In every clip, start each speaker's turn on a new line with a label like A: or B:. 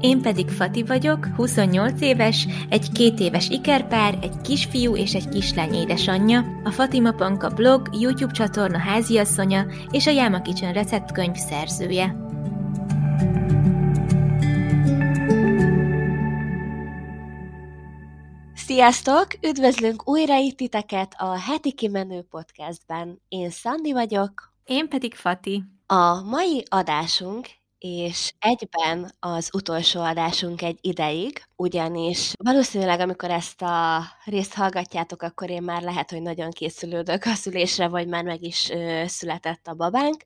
A: Én pedig Fati vagyok, 28 éves, egy két éves ikerpár, egy kisfiú és egy kislány édesanyja, a Fatima Panka blog, YouTube csatorna háziasszonya és a Yama Kitchen receptkönyv szerzője.
B: Sziasztok! Üdvözlünk újra itt titeket a Heti Kimenő podcastben. Én Szandi vagyok.
A: Én pedig Fati.
B: A mai adásunk és egyben az utolsó adásunk egy ideig, ugyanis valószínűleg, amikor ezt a részt hallgatjátok, akkor én már lehet, hogy nagyon készülődök a szülésre, vagy már meg is ö, született a babánk,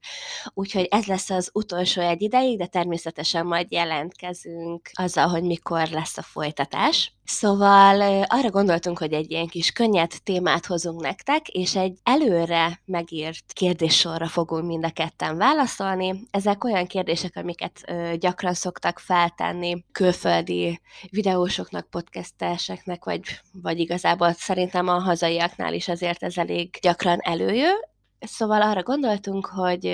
B: úgyhogy ez lesz az utolsó egy ideig, de természetesen majd jelentkezünk azzal, hogy mikor lesz a folytatás. Szóval arra gondoltunk, hogy egy ilyen kis könnyed témát hozunk nektek, és egy előre megírt kérdéssorra fogunk mind a ketten válaszolni. Ezek olyan kérdések, amiket gyakran szoktak feltenni külföldi videósoknak, podcasteseknek, vagy, vagy igazából szerintem a hazaiaknál is azért ez elég gyakran előjö. Szóval arra gondoltunk, hogy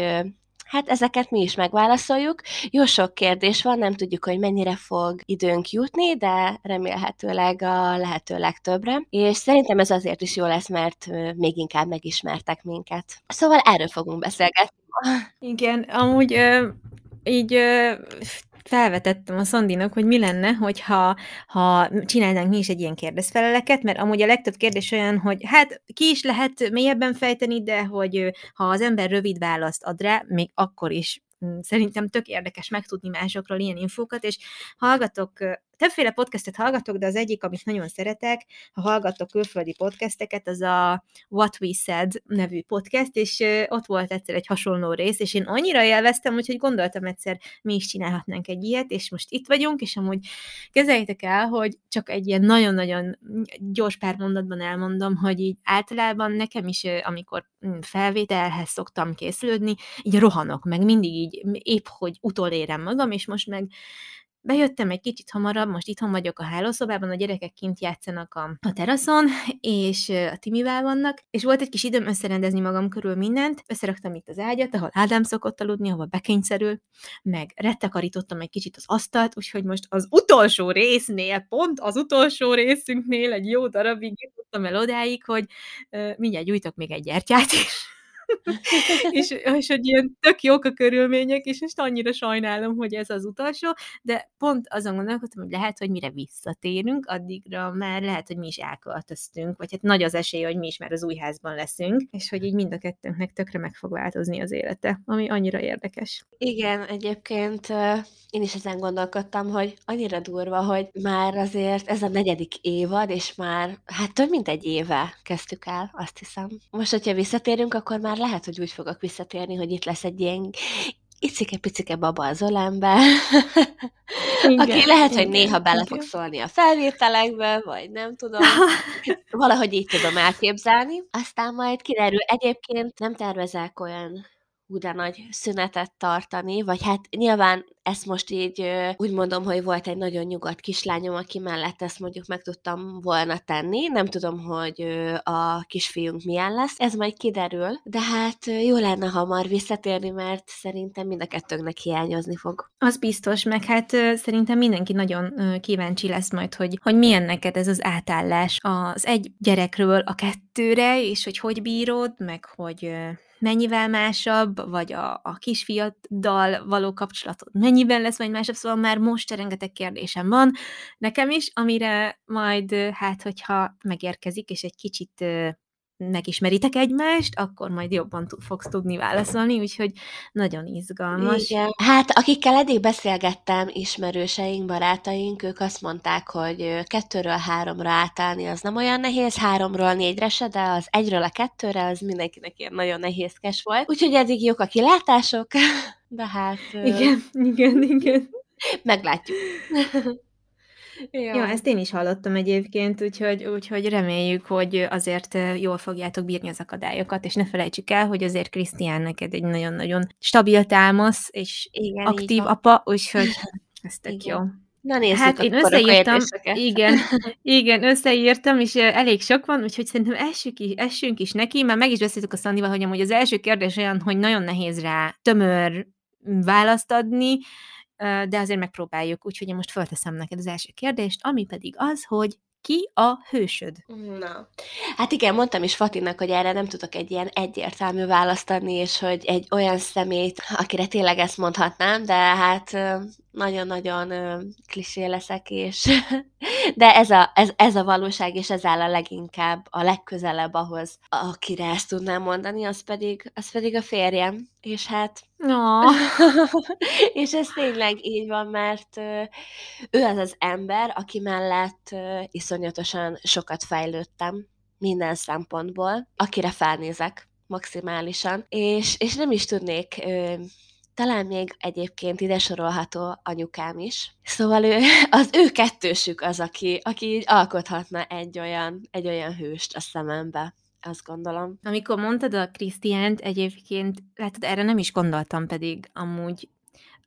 B: Hát ezeket mi is megválaszoljuk. Jó sok kérdés van, nem tudjuk, hogy mennyire fog időnk jutni, de remélhetőleg a lehető legtöbbre. És szerintem ez azért is jó lesz, mert még inkább megismertek minket. Szóval erről fogunk beszélgetni.
A: Igen, amúgy így felvetettem a Szondinak, hogy mi lenne, hogyha ha csinálnánk mi is egy ilyen kérdezfeleleket, mert amúgy a legtöbb kérdés olyan, hogy hát ki is lehet mélyebben fejteni, de hogy ha az ember rövid választ ad rá, még akkor is mm, szerintem tök érdekes megtudni másokról ilyen infókat, és hallgatok többféle podcastet hallgatok, de az egyik, amit nagyon szeretek, ha hallgatok külföldi podcasteket, az a What We Said nevű podcast, és ott volt egyszer egy hasonló rész, és én annyira élveztem, hogy gondoltam egyszer, mi is csinálhatnánk egy ilyet, és most itt vagyunk, és amúgy kezeljétek el, hogy csak egy ilyen nagyon-nagyon gyors pár mondatban elmondom, hogy így általában nekem is, amikor mm, felvételhez szoktam készülődni, így rohanok, meg mindig így épp, hogy utolérem magam, és most meg Bejöttem egy kicsit hamarabb, most itthon vagyok a hálószobában, a gyerekek kint játszanak a, a teraszon, és a Timivel vannak, és volt egy kis időm összerendezni magam körül mindent, összeraktam itt az ágyat, ahol Ádám szokott aludni, ahol bekényszerül, meg rettekarítottam egy kicsit az asztalt, úgyhogy most az utolsó résznél, pont az utolsó részünknél egy jó darabig jutottam el odáig, hogy uh, mindjárt gyújtok még egy gyertyát is és, és hogy ilyen tök jók a körülmények, és most annyira sajnálom, hogy ez az utolsó, de pont azon gondolkodtam, hogy lehet, hogy mire visszatérünk, addigra már lehet, hogy mi is elköltöztünk, vagy hát nagy az esély, hogy mi is már az új házban leszünk, és hogy így mind a kettőnknek tökre meg fog változni az élete, ami annyira érdekes.
B: Igen, egyébként én is ezen gondolkodtam, hogy annyira durva, hogy már azért ez a negyedik évad, és már hát több mint egy éve kezdtük el, azt hiszem. Most, hogyha visszatérünk, akkor már lehet, hogy úgy fogok visszatérni, hogy itt lesz egy ilyen icike-picike baba az ölembe, igen, aki lehet, igen, hogy néha bele igen. fog szólni a felvételekbe, vagy nem tudom. Valahogy így tudom elképzelni. Aztán majd kiderül. Egyébként nem tervezek olyan hú de nagy szünetet tartani, vagy hát nyilván ezt most így úgy mondom, hogy volt egy nagyon nyugodt kislányom, aki mellett ezt mondjuk meg tudtam volna tenni. Nem tudom, hogy a kisfiunk milyen lesz. Ez majd kiderül, de hát jó lenne hamar visszatérni, mert szerintem mind a kettőnknek hiányozni fog.
A: Az biztos, meg hát szerintem mindenki nagyon kíváncsi lesz majd, hogy, hogy milyen neked ez az átállás az egy gyerekről a kettőre, és hogy hogy bírod, meg hogy mennyivel másabb, vagy a, a kisfiaddal való kapcsolatod mennyiben lesz majd másabb, szóval már most rengeteg kérdésem van nekem is, amire majd, hát, hogyha megérkezik, és egy kicsit megismeritek egymást, akkor majd jobban fogsz tudni válaszolni, úgyhogy nagyon izgalmas.
B: Igen. Hát akikkel eddig beszélgettem, ismerőseink, barátaink, ők azt mondták, hogy kettőről háromra átállni az nem olyan nehéz, háromról négyre se, de az egyről a kettőre az mindenkinek ilyen nagyon nehézkes volt. Úgyhogy eddig jók a kilátások, de hát...
A: Igen, igen, igen.
B: Meglátjuk.
A: Ja,
B: Ja.
A: ezt én is hallottam egyébként, úgyhogy úgyhogy reméljük, hogy azért jól fogjátok bírni az akadályokat, és ne felejtsük el, hogy azért Krisztián neked egy nagyon-nagyon stabil támasz, és
B: Igen,
A: aktív apa, úgyhogy ez tök jó.
B: Igen. Na nézzük
A: Hát én összeírtam igen, igen, összeírtam, és elég sok van, úgyhogy szerintem essük i essünk is neki. Már meg is beszéltük a Szandival, hogy amúgy az első kérdés olyan, hogy nagyon nehéz rá tömör választ adni, de azért megpróbáljuk, úgyhogy én most fölteszem neked az első kérdést, ami pedig az, hogy ki a hősöd?
B: Na, hát igen, mondtam is Fatinak, hogy erre nem tudok egy ilyen egyértelmű választ adni, és hogy egy olyan személyt, akire tényleg ezt mondhatnám, de hát nagyon-nagyon klisé leszek, és de ez a, ez, ez a valóság, és ez áll a leginkább, a legközelebb ahhoz, akire ezt tudnám mondani, az pedig, az pedig a férjem, és hát
A: Oh.
B: és ez tényleg így van, mert ő az az ember, aki mellett iszonyatosan sokat fejlődtem minden szempontból, akire felnézek maximálisan, és, és nem is tudnék talán még egyébként ide sorolható anyukám is. Szóval ő, az ő kettősük az, aki, aki így alkothatna egy olyan, egy olyan hőst a szemembe azt gondolom.
A: Amikor mondtad a Krisztiánt, egyébként, látod, erre nem is gondoltam pedig amúgy,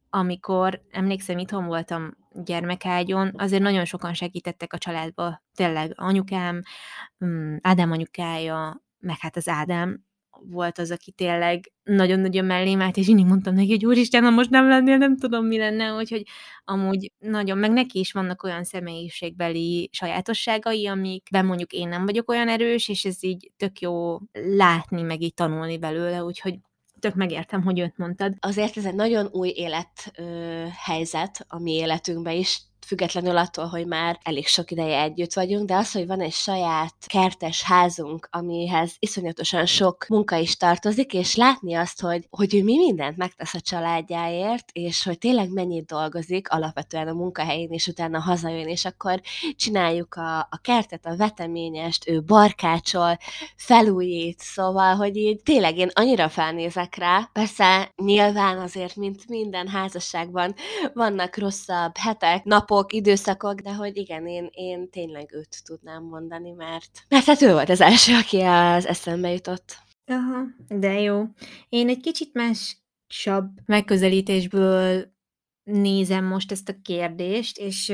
A: amikor emlékszem, itthon voltam gyermekágyon, azért nagyon sokan segítettek a családba, tényleg anyukám, mm, Ádám anyukája, meg hát az Ádám, volt az, aki tényleg nagyon-nagyon mellém állt, és mindig mondtam neki, hogy úristen, ha most nem lennél, nem tudom, mi lenne, úgyhogy amúgy nagyon, meg neki is vannak olyan személyiségbeli sajátosságai, amikben mondjuk én nem vagyok olyan erős, és ez így tök jó látni, meg így tanulni belőle, úgyhogy tök megértem, hogy őt mondtad.
B: Azért ez egy nagyon új élethelyzet a mi életünkben is, függetlenül attól, hogy már elég sok ideje együtt vagyunk, de az, hogy van egy saját kertes házunk, amihez iszonyatosan sok munka is tartozik, és látni azt, hogy, hogy ő mi mindent megtesz a családjáért, és hogy tényleg mennyit dolgozik alapvetően a munkahelyén, és utána hazajön, és akkor csináljuk a, a kertet, a veteményest, ő barkácsol, felújít, szóval, hogy így tényleg én annyira felnézek rá. Persze nyilván azért, mint minden házasságban vannak rosszabb hetek, napok, napok, időszakok, de hogy igen, én, én tényleg őt tudnám mondani, mert, mert hát ő volt az első, aki az eszembe jutott.
A: Aha, de jó. Én egy kicsit másabb megközelítésből nézem most ezt a kérdést, és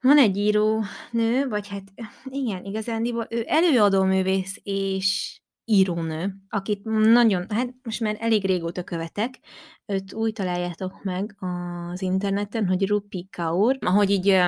A: van egy író nő, vagy hát igen, igazándiból ő előadó művész és írónő, akit nagyon, hát most már elég régóta követek, őt úgy találjátok meg az interneten, hogy Rupi Kaur, ahogy így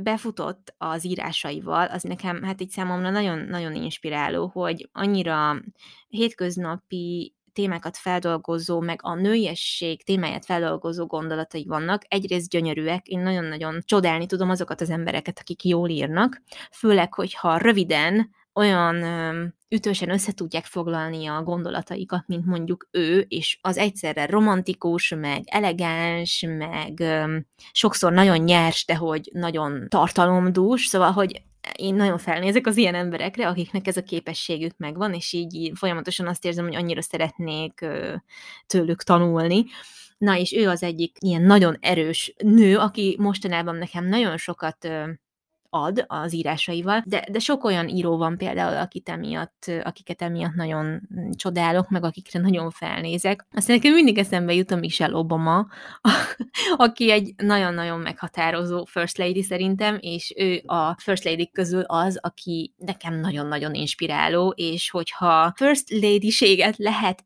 A: befutott az írásaival, az nekem, hát így számomra nagyon-nagyon inspiráló, hogy annyira hétköznapi témákat feldolgozó, meg a nőiesség témáját feldolgozó gondolatai vannak. Egyrészt gyönyörűek, én nagyon-nagyon csodálni tudom azokat az embereket, akik jól írnak, főleg, hogyha röviden, olyan ütősen össze tudják foglalni a gondolataikat, mint mondjuk ő, és az egyszerre romantikus, meg elegáns, meg sokszor nagyon nyers, de hogy nagyon tartalomdús, szóval, hogy én nagyon felnézek az ilyen emberekre, akiknek ez a képességük megvan, és így, folyamatosan azt érzem, hogy annyira szeretnék tőlük tanulni. Na, és ő az egyik ilyen nagyon erős nő, aki mostanában nekem nagyon sokat ad az írásaival, de, de sok olyan író van például, akit emiatt, akiket emiatt nagyon csodálok, meg akikre nagyon felnézek. Aztán nekem mindig eszembe jut a Michelle Obama, aki egy nagyon-nagyon meghatározó First Lady szerintem, és ő a First Lady közül az, aki nekem nagyon-nagyon inspiráló, és hogyha First Lady-séget lehet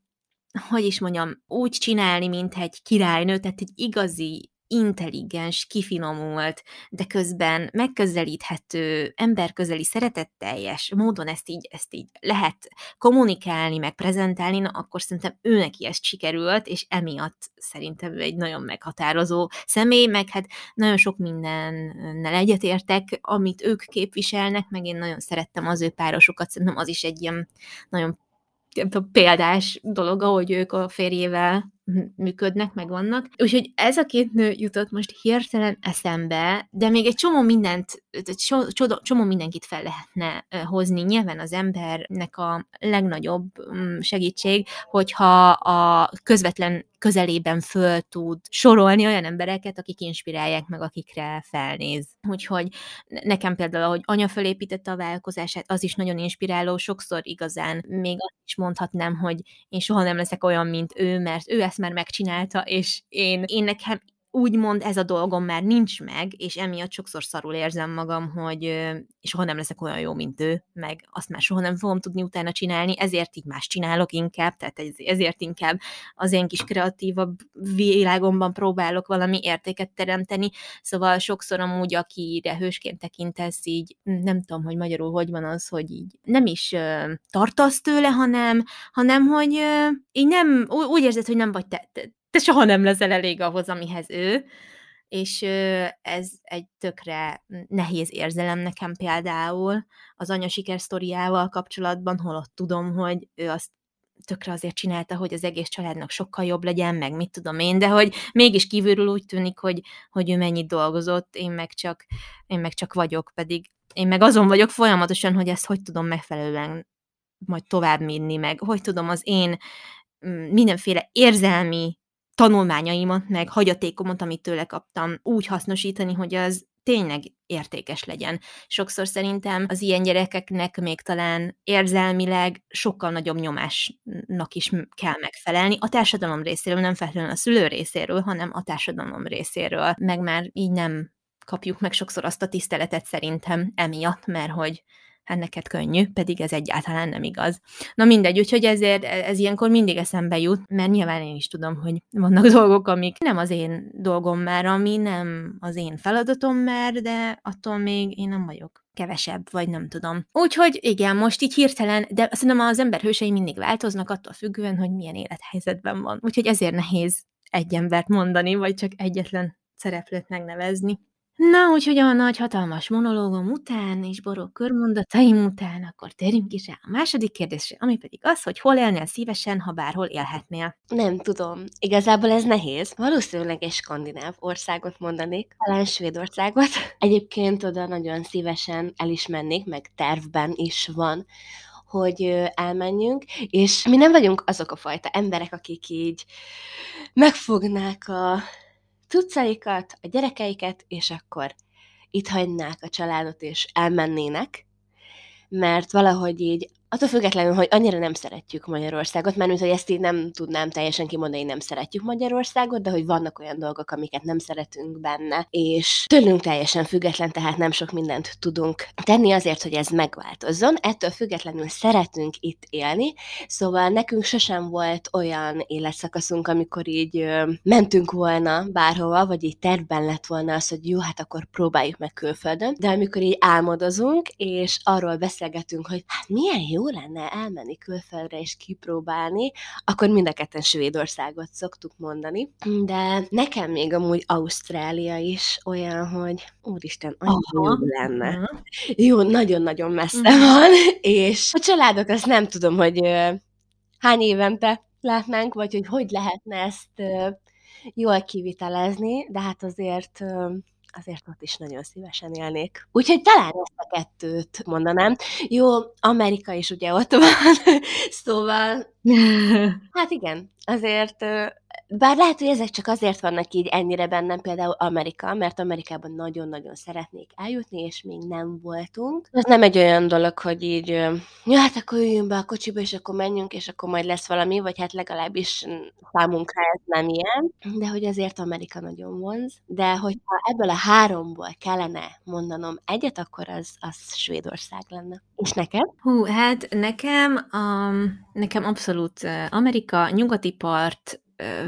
A: hogy is mondjam, úgy csinálni, mint egy királynő, tehát egy igazi intelligens, kifinomult, de közben megközelíthető, emberközeli, szeretetteljes módon ezt így, ezt így lehet kommunikálni, meg prezentálni, na akkor szerintem ő neki ezt sikerült, és emiatt szerintem ő egy nagyon meghatározó személy, meg hát nagyon sok mindennel egyetértek, amit ők képviselnek, meg én nagyon szerettem az ő párosukat, szerintem az is egy ilyen nagyon példás dolog, ahogy ők a férjével működnek, meg vannak. Úgyhogy ez a két nő jutott most hirtelen eszembe, de még egy csomó mindent, csomó, csomó mindenkit fel lehetne hozni. Nyilván az embernek a legnagyobb mm, segítség, hogyha a közvetlen közelében föl tud sorolni olyan embereket, akik inspirálják meg, akikre felnéz. Úgyhogy nekem például, ahogy anya felépítette a vállalkozását, az is nagyon inspiráló, sokszor igazán még azt is mondhatnám, hogy én soha nem leszek olyan, mint ő, mert ő ezt már megcsinálta, és én, én nekem úgymond ez a dolgom már nincs meg, és emiatt sokszor szarul érzem magam, hogy soha nem leszek olyan jó, mint ő, meg azt már soha nem fogom tudni utána csinálni, ezért így más csinálok inkább, tehát ezért inkább az én kis kreatívabb világomban próbálok valami értéket teremteni, szóval sokszor amúgy, akire hősként tekintesz, így nem tudom, hogy magyarul hogy van az, hogy így nem is tartasz tőle, hanem, hanem hogy így nem, úgy érzed, hogy nem vagy te, te te soha nem leszel elég ahhoz, amihez ő, és ez egy tökre nehéz érzelem nekem például az anya sikersztoriával kapcsolatban, holott tudom, hogy ő azt tökre azért csinálta, hogy az egész családnak sokkal jobb legyen, meg mit tudom én, de hogy mégis kívülről úgy tűnik, hogy, hogy ő mennyit dolgozott, én meg csak, én meg csak vagyok, pedig én meg azon vagyok folyamatosan, hogy ezt hogy tudom megfelelően majd tovább minni, meg hogy tudom az én mm, mindenféle érzelmi tanulmányaimat, meg hagyatékomat, amit tőle kaptam, úgy hasznosítani, hogy az tényleg értékes legyen. Sokszor szerintem az ilyen gyerekeknek még talán érzelmileg sokkal nagyobb nyomásnak is kell megfelelni. A társadalom részéről, nem feltétlenül a szülő részéről, hanem a társadalom részéről. Meg már így nem kapjuk meg sokszor azt a tiszteletet szerintem emiatt, mert hogy neked könnyű, pedig ez egyáltalán nem igaz. Na mindegy, úgyhogy ezért ez ilyenkor mindig eszembe jut, mert nyilván én is tudom, hogy vannak dolgok, amik nem az én dolgom már, ami nem az én feladatom már, de attól még én nem vagyok kevesebb, vagy nem tudom. Úgyhogy igen, most így hirtelen, de szerintem az ember hősei mindig változnak attól függően, hogy milyen élethelyzetben van. Úgyhogy ezért nehéz egy embert mondani, vagy csak egyetlen szereplőt megnevezni. Na, úgyhogy a nagy hatalmas monológom után és borok körmondataim után, akkor térjünk is rá a második kérdésre, ami pedig az, hogy hol élnél szívesen, ha bárhol élhetnél.
B: Nem tudom. Igazából ez nehéz. Valószínűleg egy skandináv országot mondanék, talán Svédországot. Egyébként oda nagyon szívesen el is mennék, meg tervben is van, hogy elmenjünk, és mi nem vagyunk azok a fajta emberek, akik így megfognák a cuccaikat, a gyerekeiket, és akkor itt hagynák a családot, és elmennének, mert valahogy így attól függetlenül, hogy annyira nem szeretjük Magyarországot, mert hogy ezt így nem tudnám teljesen kimondani, nem szeretjük Magyarországot, de hogy vannak olyan dolgok, amiket nem szeretünk benne, és tőlünk teljesen független, tehát nem sok mindent tudunk tenni azért, hogy ez megváltozzon. Ettől függetlenül szeretünk itt élni, szóval nekünk sosem volt olyan életszakaszunk, amikor így ö, mentünk volna bárhova, vagy így tervben lett volna az, hogy jó, hát akkor próbáljuk meg külföldön, de amikor így álmodozunk, és arról beszélgetünk, hogy hát milyen jó jó lenne elmenni külföldre és kipróbálni, akkor mind a ketten Svédországot szoktuk mondani. De nekem még amúgy Ausztrália is olyan, hogy úristen, annyira jó lenne. Aha. Jó, nagyon-nagyon messze uh-huh. van, és a családok azt nem tudom, hogy hány évente látnánk, vagy hogy hogy lehetne ezt jól kivitelezni, de hát azért azért ott is nagyon szívesen élnék. Úgyhogy talán ezt a kettőt mondanám. Jó, Amerika is ugye ott van, szóval hát igen, azért bár lehet, hogy ezek csak azért vannak így ennyire bennem, például Amerika, mert Amerikában nagyon-nagyon szeretnék eljutni, és még nem voltunk. Ez nem egy olyan dolog, hogy így, ja, hát akkor üljünk be a kocsiba, és akkor menjünk, és akkor majd lesz valami, vagy hát legalábbis számunkra ez nem ilyen, de hogy azért Amerika nagyon vonz. De hogyha ebből a háromból kellene mondanom egyet, akkor az, az Svédország lenne. És neked?
A: Hú, hát nekem, um, nekem abszolút Amerika, nyugati part,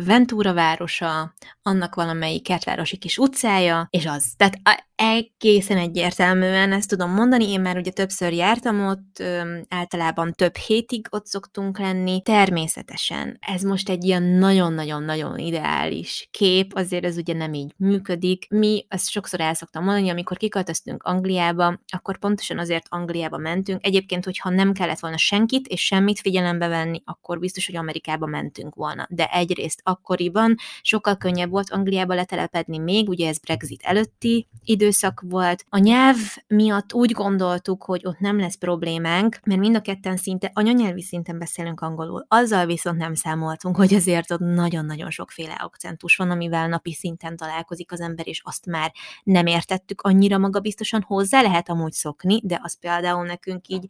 A: Ventura városa, annak valamelyik kertvárosi kis utcája, és az. Tehát egészen egyértelműen ezt tudom mondani, én már ugye többször jártam ott, általában több hétig ott szoktunk lenni. Természetesen ez most egy ilyen nagyon-nagyon-nagyon ideális kép, azért ez ugye nem így működik. Mi, azt sokszor el szoktam mondani, amikor kiköltöztünk Angliába, akkor pontosan azért Angliába mentünk. Egyébként, hogyha nem kellett volna senkit és semmit figyelembe venni, akkor biztos, hogy Amerikába mentünk volna. De egyrészt akkoriban sokkal könnyebb volt Angliába letelepedni még, ugye ez Brexit előtti időszak volt. A nyelv miatt úgy gondoltuk, hogy ott nem lesz problémánk, mert mind a ketten szinte anyanyelvi szinten beszélünk angolul. Azzal viszont nem számoltunk, hogy azért ott nagyon-nagyon sokféle akcentus van, amivel napi szinten találkozik az ember, és azt már nem értettük annyira magabiztosan hozzá, lehet amúgy szokni, de az például nekünk így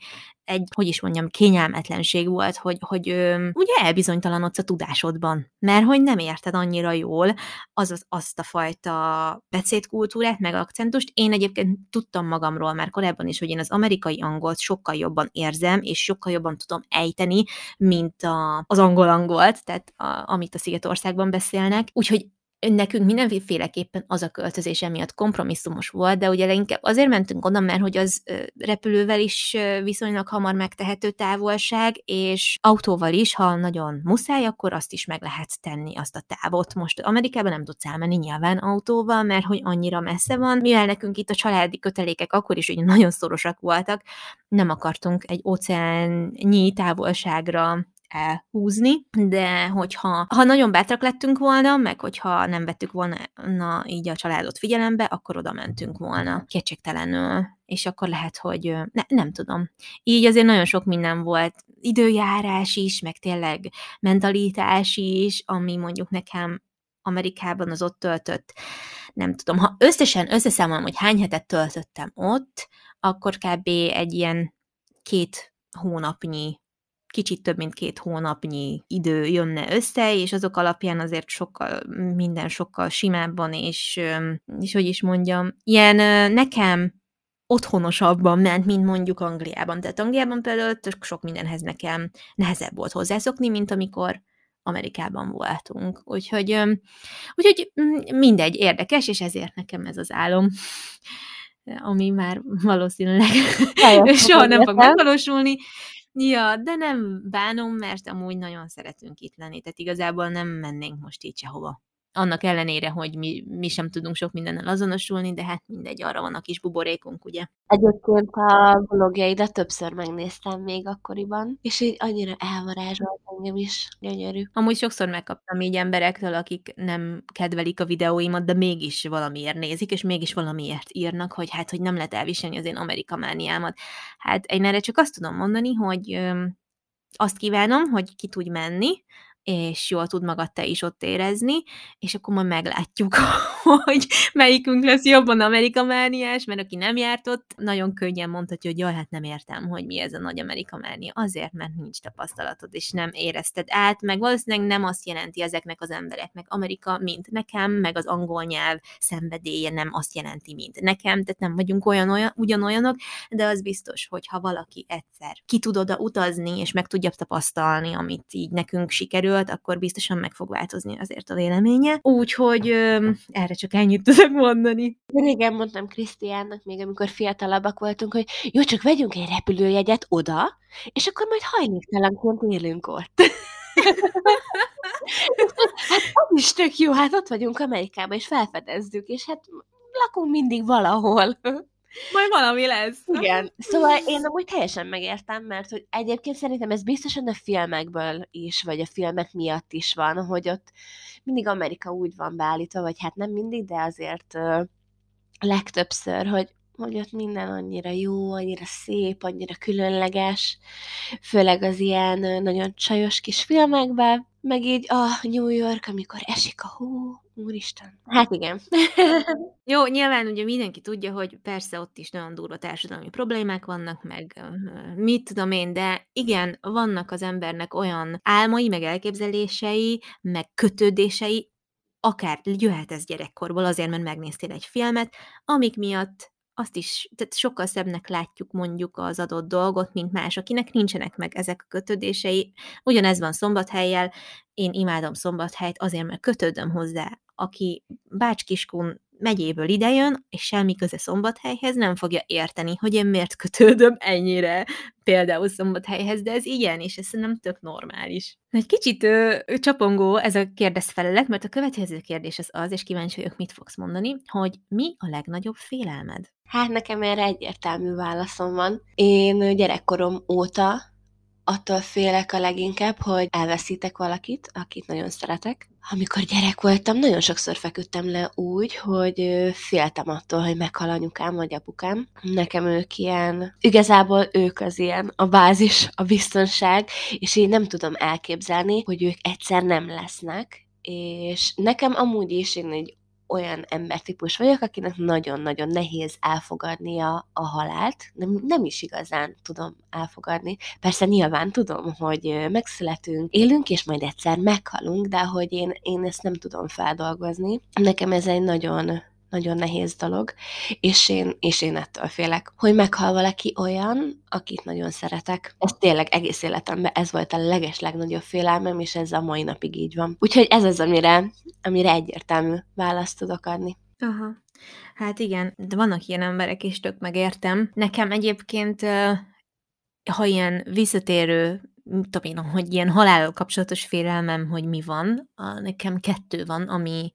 A: egy, hogy is mondjam, kényelmetlenség volt, hogy, hogy ö, ugye elbizonytalanodsz a tudásodban, mert hogy nem érted annyira jól az, az, azt a fajta beszédkultúrát, meg akcentust. Én egyébként tudtam magamról már korábban is, hogy én az amerikai angolt sokkal jobban érzem, és sokkal jobban tudom ejteni, mint a, az angol angolt, tehát a, amit a Szigetországban beszélnek. Úgyhogy nekünk mindenféleképpen az a költözés emiatt kompromisszumos volt, de ugye leginkább azért mentünk oda, mert hogy az repülővel is viszonylag hamar megtehető távolság, és autóval is, ha nagyon muszáj, akkor azt is meg lehet tenni, azt a távot. Most Amerikában nem tudsz elmenni nyilván autóval, mert hogy annyira messze van, mivel nekünk itt a családi kötelékek akkor is ugye nagyon szorosak voltak, nem akartunk egy óceánnyi távolságra elhúzni, de hogyha ha nagyon bátrak lettünk volna, meg hogyha nem vettük volna na, így a családot figyelembe, akkor oda mentünk volna kétségtelenül, és akkor lehet, hogy ne, nem tudom. Így azért nagyon sok minden volt, időjárás is, meg tényleg mentalitás is, ami mondjuk nekem Amerikában az ott töltött, nem tudom, ha összesen összeszámolom, hogy hány hetet töltöttem ott, akkor kb. egy ilyen két hónapnyi kicsit több mint két hónapnyi idő jönne össze, és azok alapján azért sokkal, minden sokkal simábban, és, és hogy is mondjam, ilyen nekem otthonosabban ment, mint mondjuk Angliában. Tehát Angliában például sok mindenhez nekem nehezebb volt hozzászokni, mint amikor Amerikában voltunk. Úgyhogy, úgyhogy mindegy, érdekes, és ezért nekem ez az álom ami már valószínűleg soha nem fog megvalósulni, Ja, de nem bánom, mert amúgy nagyon szeretünk itt lenni, tehát igazából nem mennénk most így sehova annak ellenére, hogy mi, mi sem tudunk sok mindennel azonosulni, de hát mindegy, arra van a kis buborékunk, ugye?
B: Egyébként a blogjaidat többször megnéztem még akkoriban, és így annyira elvarázsolt engem is, gyönyörű.
A: Amúgy sokszor megkaptam így emberektől, akik nem kedvelik a videóimat, de mégis valamiért nézik, és mégis valamiért írnak, hogy hát, hogy nem lehet elviselni az én amerikamániámat. Hát én erre csak azt tudom mondani, hogy azt kívánom, hogy ki tudj menni, és jól tud magad te is ott érezni, és akkor majd meglátjuk, hogy melyikünk lesz jobban amerikamániás, mert aki nem járt ott, nagyon könnyen mondhatja, hogy jaj, hát nem értem, hogy mi ez a nagy amerikamánia. Azért, mert nincs tapasztalatod, és nem érezted át, meg valószínűleg nem azt jelenti ezeknek az embereknek Amerika, mint nekem, meg az angol nyelv szenvedélye nem azt jelenti, mint nekem, tehát nem vagyunk olyan, olyan ugyanolyanok, de az biztos, hogy ha valaki egyszer ki tud oda utazni, és meg tudja tapasztalni, amit így nekünk sikerül, sikerült, akkor biztosan meg fog változni azért a véleménye. Úgyhogy erre csak ennyit tudok mondani.
B: Régen mondtam Krisztiánnak, még amikor fiatalabbak voltunk, hogy jó, csak vegyünk egy repülőjegyet oda, és akkor majd hajléktalanként élünk ott. hát az is tök jó, hát ott vagyunk Amerikában, és felfedezzük, és hát lakunk mindig valahol.
A: Majd valami lesz.
B: Igen. Szóval én amúgy teljesen megértem, mert hogy egyébként szerintem ez biztosan a filmekből is, vagy a filmek miatt is van, hogy ott mindig Amerika úgy van beállítva, vagy hát nem mindig, de azért legtöbbször, hogy hogy ott minden annyira jó, annyira szép, annyira különleges, főleg az ilyen nagyon csajos kis filmekben, meg így a oh, New York, amikor esik a hó, úristen. Hát igen.
A: Jó, nyilván ugye mindenki tudja, hogy persze ott is nagyon durva társadalmi problémák vannak, meg mit tudom én, de igen, vannak az embernek olyan álmai, meg elképzelései, meg kötődései, akár jöhet ez gyerekkorból, azért, mert megnéztél egy filmet, amik miatt azt is, tehát sokkal szebbnek látjuk mondjuk az adott dolgot, mint más, akinek nincsenek meg ezek a kötődései. Ugyanez van szombathelyjel, én imádom szombathelyt azért, mert kötődöm hozzá. Aki Bács-Kiskun megyéből idejön, és semmi köze Szombathelyhez, nem fogja érteni, hogy én miért kötődöm ennyire például Szombathelyhez, de ez ilyen, és ez nem tök normális. Egy kicsit ö, csapongó ez a kérdezfelelet, mert a következő kérdés az az, és kíváncsi vagyok, mit fogsz mondani, hogy mi a legnagyobb félelmed?
B: Hát nekem erre egyértelmű válaszom van. Én gyerekkorom óta attól félek a leginkább, hogy elveszítek valakit, akit nagyon szeretek. Amikor gyerek voltam, nagyon sokszor feküdtem le úgy, hogy féltem attól, hogy meghal anyukám vagy apukám. Nekem ők ilyen, igazából ők az ilyen, a bázis, a biztonság, és én nem tudom elképzelni, hogy ők egyszer nem lesznek, és nekem amúgy is én egy olyan embertípus vagyok, akinek nagyon-nagyon nehéz elfogadnia a halált. Nem, nem is igazán tudom elfogadni. Persze nyilván tudom, hogy megszületünk, élünk, és majd egyszer meghalunk, de hogy én, én ezt nem tudom feldolgozni. Nekem ez egy nagyon nagyon nehéz dolog, és én, és én ettől félek, hogy meghal valaki olyan, akit nagyon szeretek. Ez tényleg egész életemben ez volt a leges legnagyobb félelmem, és ez a mai napig így van. Úgyhogy ez az, amire, amire egyértelmű választ tudok adni.
A: Aha. Hát igen, de vannak ilyen emberek, és tök megértem. Nekem egyébként, ha ilyen visszatérő tudom én, hogy ilyen halál kapcsolatos félelmem, hogy mi van, nekem kettő van, ami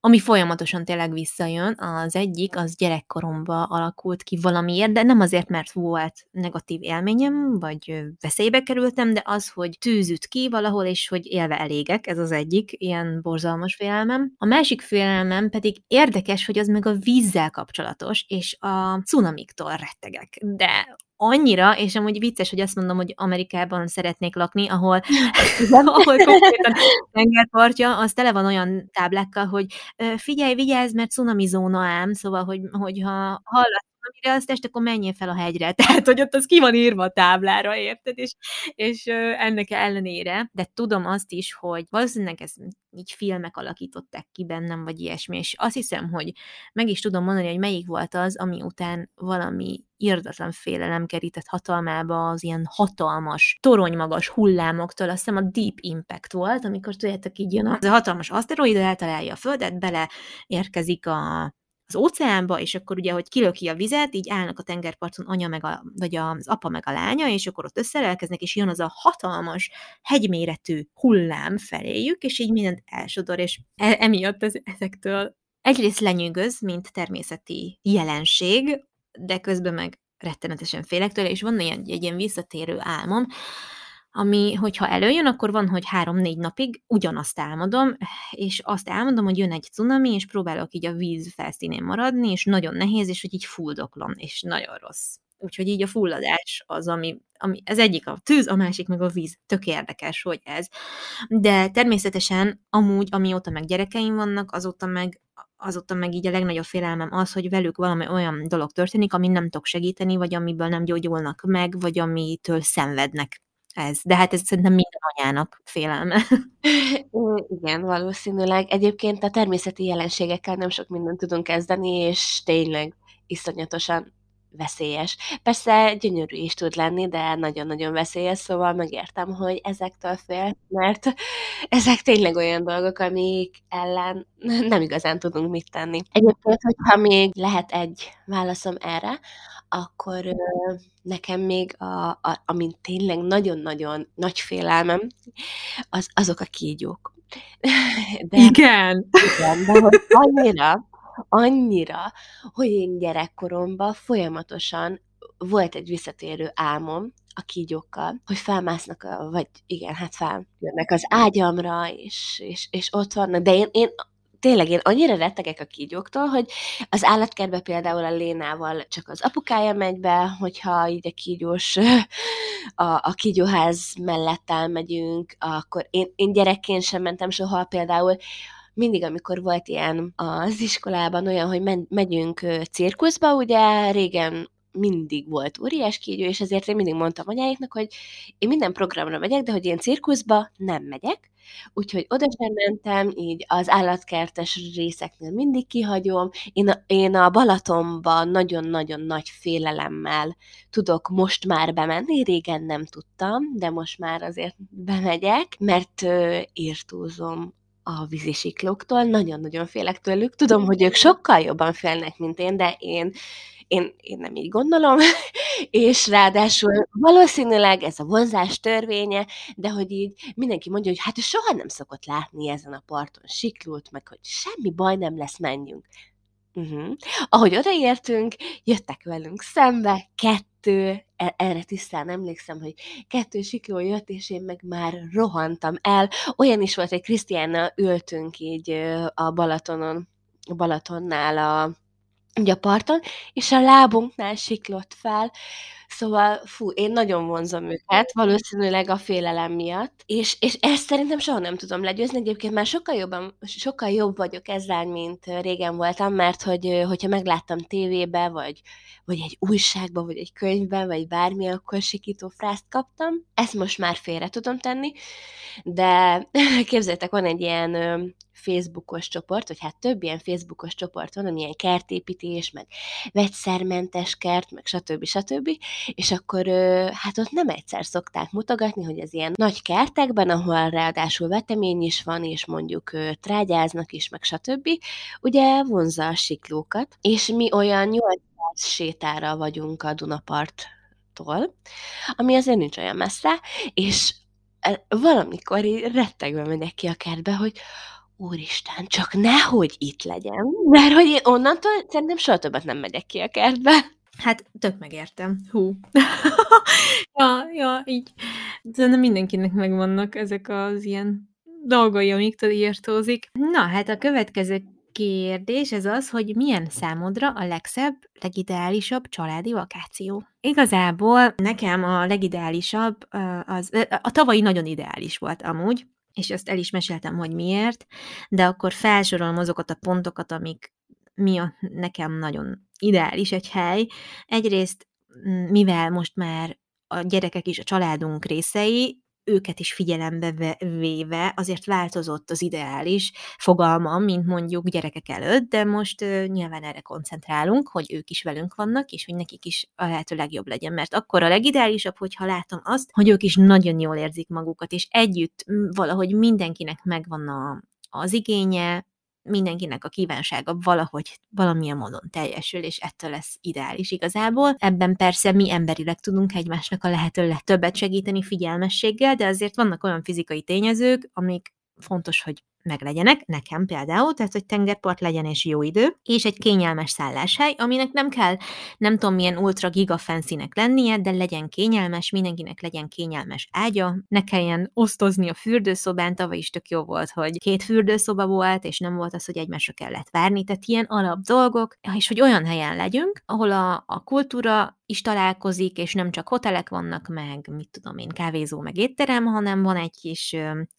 A: ami folyamatosan tényleg visszajön. Az egyik, az gyerekkoromba alakult ki valamiért, de nem azért, mert volt negatív élményem, vagy veszélybe kerültem, de az, hogy tűzüt ki valahol, és hogy élve elégek, ez az egyik ilyen borzalmas félelmem. A másik félelmem pedig érdekes, hogy az meg a vízzel kapcsolatos, és a cunamiktól rettegek. De annyira, és amúgy vicces, hogy azt mondom, hogy Amerikában szeretnék lakni, ahol, ahol konkrétan tengerpartja, az tele van olyan táblákkal, hogy figyelj, vigyázz, mert cunami zóna ám, szóval, hogy, hogyha hallasz amire azt este, akkor menjél fel a hegyre. Tehát, hogy ott az ki van írva a táblára, érted? És, és ennek ellenére, de tudom azt is, hogy valószínűleg ez így filmek alakították ki bennem, vagy ilyesmi, és azt hiszem, hogy meg is tudom mondani, hogy melyik volt az, ami után valami irdatlan félelem kerített hatalmába az ilyen hatalmas, toronymagas hullámoktól, azt hiszem a Deep Impact volt, amikor tudjátok, így jön az a hatalmas aszteroid, eltalálja a Földet, bele érkezik a az óceánba, és akkor ugye, hogy kilöki a vizet, így állnak a tengerparton anya meg a, vagy az apa meg a lánya, és akkor ott összerelkeznek, és jön az a hatalmas, hegyméretű hullám feléjük, és így mindent elsodor, és e- emiatt ez, ezektől egyrészt lenyűgöz, mint természeti jelenség, de közben meg rettenetesen félek tőle, és van ilyen, egy ilyen visszatérő álmom, ami, hogyha előjön, akkor van, hogy három-négy napig ugyanazt álmodom, és azt álmodom, hogy jön egy cunami, és próbálok így a víz felszínén maradni, és nagyon nehéz, és hogy így fuldoklom, és nagyon rossz. Úgyhogy így a fulladás az, ami, ami ez egyik a tűz, a másik meg a víz. Tök érdekes, hogy ez. De természetesen amúgy, amióta meg gyerekeim vannak, azóta meg azóta meg így a legnagyobb félelmem az, hogy velük valami olyan dolog történik, ami nem tudok segíteni, vagy amiből nem gyógyulnak meg, vagy amitől szenvednek ez. De hát ez szerintem minden anyának félelme.
B: Igen, valószínűleg. Egyébként a természeti jelenségekkel nem sok mindent tudunk kezdeni, és tényleg iszonyatosan veszélyes. Persze gyönyörű is tud lenni, de nagyon-nagyon veszélyes, szóval megértem, hogy ezektől fél, mert ezek tényleg olyan dolgok, amik ellen nem igazán tudunk mit tenni. Egyébként, hogyha még lehet egy válaszom erre, akkor nekem még, a, a, amint tényleg nagyon-nagyon nagy félelmem, az, azok a kígyók.
A: De, igen.
B: Igen, de hogy annyira, annyira, hogy én gyerekkoromban folyamatosan volt egy visszatérő álmom a kígyókkal, hogy felmásznak, a, vagy igen, hát feljönnek az ágyamra, és, és, és ott vannak, de én, én tényleg én annyira rettegek a kígyóktól, hogy az állatkertbe például a Lénával csak az apukája megy be, hogyha így a kígyós, a, a kígyóház mellett elmegyünk, akkor én, én gyerekként sem mentem soha például, mindig, amikor volt ilyen az iskolában olyan, hogy megyünk cirkuszba, ugye régen mindig volt óriás kígyó, és ezért én mindig mondtam anyáiknak, hogy én minden programra megyek, de hogy én cirkuszba nem megyek, úgyhogy oda sem mentem, így az állatkertes részeknél mindig kihagyom. Én a, én a Balatonban nagyon-nagyon nagy félelemmel tudok most már bemenni, régen nem tudtam, de most már azért bemegyek, mert írtózom a vízisiklóktól, nagyon-nagyon félek tőlük. Tudom, hogy ők sokkal jobban félnek, mint én, de én én, én nem így gondolom, és ráadásul valószínűleg ez a vonzás törvénye, de hogy így mindenki mondja, hogy hát soha nem szokott látni ezen a parton siklót, meg hogy semmi baj nem lesz, menjünk. Uh-huh. Ahogy odaértünk, jöttek velünk szembe, kettő, e, erre tisztán emlékszem, hogy kettő sikló jött, és én meg már rohantam el. Olyan is volt, hogy Krisztiánnal ültünk így a Balatonon, Balatonnál a ugye a parton, és a lábunknál siklott fel, szóval fú, én nagyon vonzom őket, valószínűleg a félelem miatt, és, és ezt szerintem soha nem tudom legyőzni, egyébként már sokkal, jobban, sokkal jobb vagyok ezzel, mint régen voltam, mert hogy, hogyha megláttam tévébe, vagy, vagy egy újságba, vagy egy könyvben, vagy bármi, akkor sikító frászt kaptam. Ezt most már félre tudom tenni, de képzeljétek, van egy ilyen Facebookos csoport, vagy hát több ilyen Facebookos csoport van, amilyen kertépítés, meg vegyszermentes kert, meg stb. stb. És akkor hát ott nem egyszer szokták mutogatni, hogy az ilyen nagy kertekben, ahol ráadásul vetemény is van, és mondjuk trágyáznak is, meg stb. Ugye vonza a siklókat, és mi olyan 8 sétára vagyunk a Dunaparttól, ami azért nincs olyan messze, és valamikor rettegve megyek ki a kertbe, hogy úristen, csak nehogy itt legyen, mert hogy én onnantól szerintem soha többet nem megyek ki a kertbe.
A: Hát, tök megértem. Hú. ja, ja, így. Szerintem mindenkinek megvannak ezek az ilyen dolgai, amiktől írtózik. Na, hát a következő kérdés ez az, hogy milyen számodra a legszebb, legideálisabb családi vakáció? Igazából nekem a legideálisabb, az, a tavalyi nagyon ideális volt amúgy, és ezt el is meséltem, hogy miért, de akkor felsorolom azokat a pontokat, amik miatt nekem nagyon ideális egy hely. Egyrészt, mivel most már a gyerekek is a családunk részei, őket is figyelembe véve azért változott az ideális fogalmam, mint mondjuk gyerekek előtt, de most uh, nyilván erre koncentrálunk, hogy ők is velünk vannak, és hogy nekik is a lehető legjobb legyen, mert akkor a legideálisabb, hogyha látom azt, hogy ők is nagyon jól érzik magukat, és együtt valahogy mindenkinek megvan a, az igénye, mindenkinek a kívánsága valahogy valamilyen módon teljesül, és ettől lesz ideális igazából. Ebben persze mi emberileg tudunk egymásnak a lehető legtöbbet segíteni figyelmességgel, de azért vannak olyan fizikai tényezők, amik fontos, hogy meglegyenek, nekem például, tehát hogy tengerpart legyen és jó idő, és egy kényelmes szálláshely, aminek nem kell nem tudom milyen ultra giga fancy lennie, de legyen kényelmes, mindenkinek legyen kényelmes ágya, ne kelljen osztozni a fürdőszobán, tavaly is tök jó volt, hogy két fürdőszoba volt, és nem volt az, hogy egymásra kellett várni, tehát ilyen alap dolgok, és hogy olyan helyen legyünk, ahol a, a kultúra is találkozik, és nem csak hotelek vannak meg, mit tudom én, kávézó meg étterem, hanem van egy kis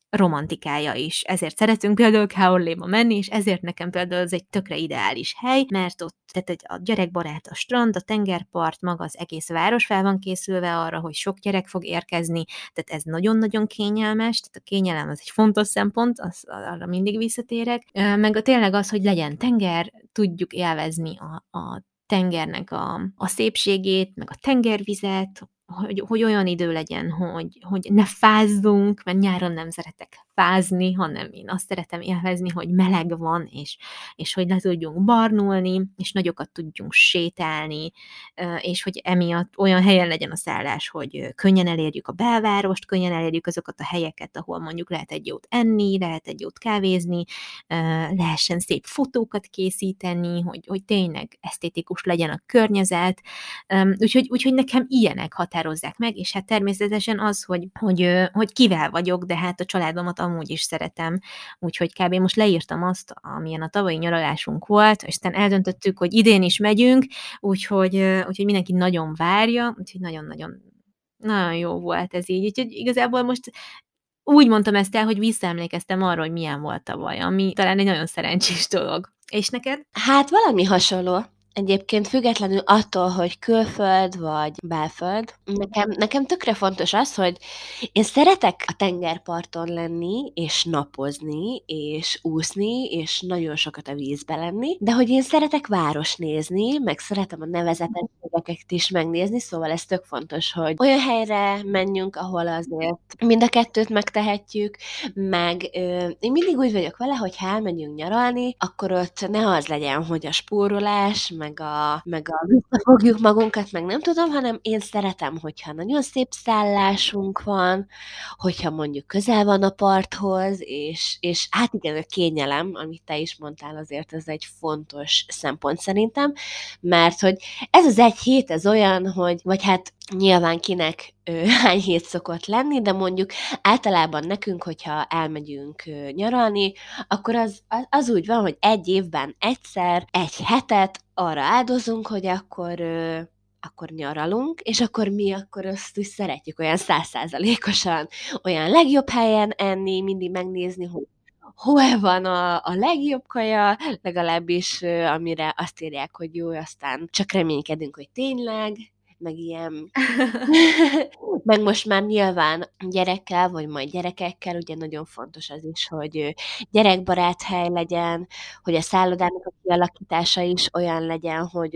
A: romantikája is. Ezért szeretünk például Kaorléba menni, és ezért nekem például ez egy tökre ideális hely, mert ott tehát egy, a gyerekbarát a strand, a tengerpart, maga az egész város fel van készülve arra, hogy sok gyerek fog érkezni, tehát ez nagyon-nagyon kényelmes, tehát a kényelem az egy fontos szempont, az, arra mindig visszatérek, meg a tényleg az, hogy legyen tenger, tudjuk élvezni a, a tengernek a, a szépségét, meg a tengervizet, hogy, hogy olyan idő legyen, hogy, hogy ne fázzunk, mert nyáron nem szeretek fázni, hanem én azt szeretem élvezni, hogy meleg van, és, és hogy le tudjunk barnulni, és nagyokat tudjunk sétálni, és hogy emiatt olyan helyen legyen a szállás, hogy könnyen elérjük a belvárost, könnyen elérjük azokat a helyeket, ahol mondjuk lehet egy jót enni, lehet egy jót kávézni, lehessen szép fotókat készíteni, hogy, hogy tényleg esztétikus legyen a környezet, úgyhogy, úgyhogy nekem ilyenek határozzák meg, és hát természetesen az, hogy, hogy, hogy kivel vagyok, de hát a családomat amúgy is szeretem, úgyhogy kb. most leírtam azt, amilyen a tavalyi nyaralásunk volt, és aztán eldöntöttük, hogy idén is megyünk, úgyhogy, úgyhogy mindenki nagyon várja, úgyhogy nagyon-nagyon nagyon jó volt ez így, úgyhogy igazából most úgy mondtam ezt el, hogy visszaemlékeztem arra, hogy milyen volt tavaly, ami talán egy nagyon szerencsés dolog. És neked?
B: Hát valami hasonló. Egyébként függetlenül attól, hogy külföld vagy belföld, nekem nekem tökre fontos az, hogy én szeretek a tengerparton lenni, és napozni, és úszni, és nagyon sokat a vízbe lenni, de hogy én szeretek várost nézni, meg szeretem a nevezetességeket is megnézni, szóval ez tök fontos, hogy olyan helyre menjünk, ahol azért mind a kettőt megtehetjük, meg ö, én mindig úgy vagyok vele, hogy ha elmegyünk nyaralni, akkor ott ne az legyen, hogy a spórolás, meg a, meg a visszafogjuk magunkat, meg nem tudom, hanem én szeretem, hogyha nagyon szép szállásunk van, hogyha mondjuk közel van a parthoz, és, és hát igen, a kényelem, amit te is mondtál, azért ez egy fontos szempont szerintem, mert hogy ez az egy hét, ez olyan, hogy, vagy hát nyilván kinek ö, hány hét szokott lenni, de mondjuk általában nekünk, hogyha elmegyünk ö, nyaralni, akkor az, az, úgy van, hogy egy évben egyszer, egy hetet arra áldozunk, hogy akkor ö, akkor nyaralunk, és akkor mi akkor azt is szeretjük olyan százszázalékosan, olyan legjobb helyen enni, mindig megnézni, hogy hol van a, a legjobb kaja, legalábbis amire azt írják, hogy jó, aztán csak reménykedünk, hogy tényleg, meg ilyen... meg most már nyilván gyerekkel, vagy majd gyerekekkel, ugye nagyon fontos az is, hogy gyerekbarát hely legyen, hogy a szállodának a kialakítása is olyan legyen, hogy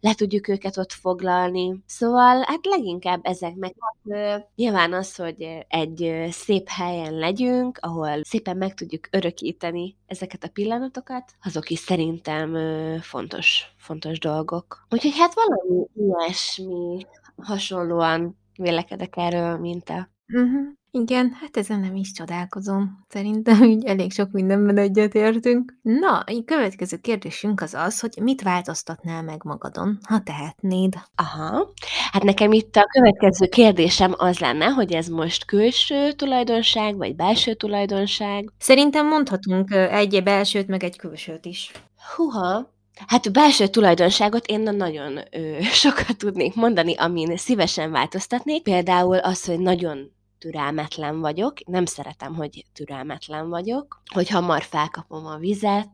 B: le tudjuk őket ott foglalni. Szóval hát leginkább ezek meg hát, nyilván az, hogy egy szép helyen legyünk, ahol szépen meg tudjuk örökíteni ezeket a pillanatokat, azok is szerintem fontos, fontos dolgok. Úgyhogy hát valami ilyesmi hasonlóan vélekedek erről, mint te.
A: Uh-huh. Igen, hát ezen nem is csodálkozom. Szerintem így elég sok mindenben egyetértünk. Na, a következő kérdésünk az az, hogy mit változtatnál meg magadon, ha tehetnéd?
B: Aha. Hát nekem itt a következő kérdésem az lenne, hogy ez most külső tulajdonság, vagy belső tulajdonság?
A: Szerintem mondhatunk egy belsőt, meg egy külsőt is.
B: Huha, Hát belső tulajdonságot én nagyon ö, sokat tudnék mondani, amin szívesen változtatnék. Például az, hogy nagyon türelmetlen vagyok. Nem szeretem, hogy türelmetlen vagyok, hogy hamar felkapom a vizet,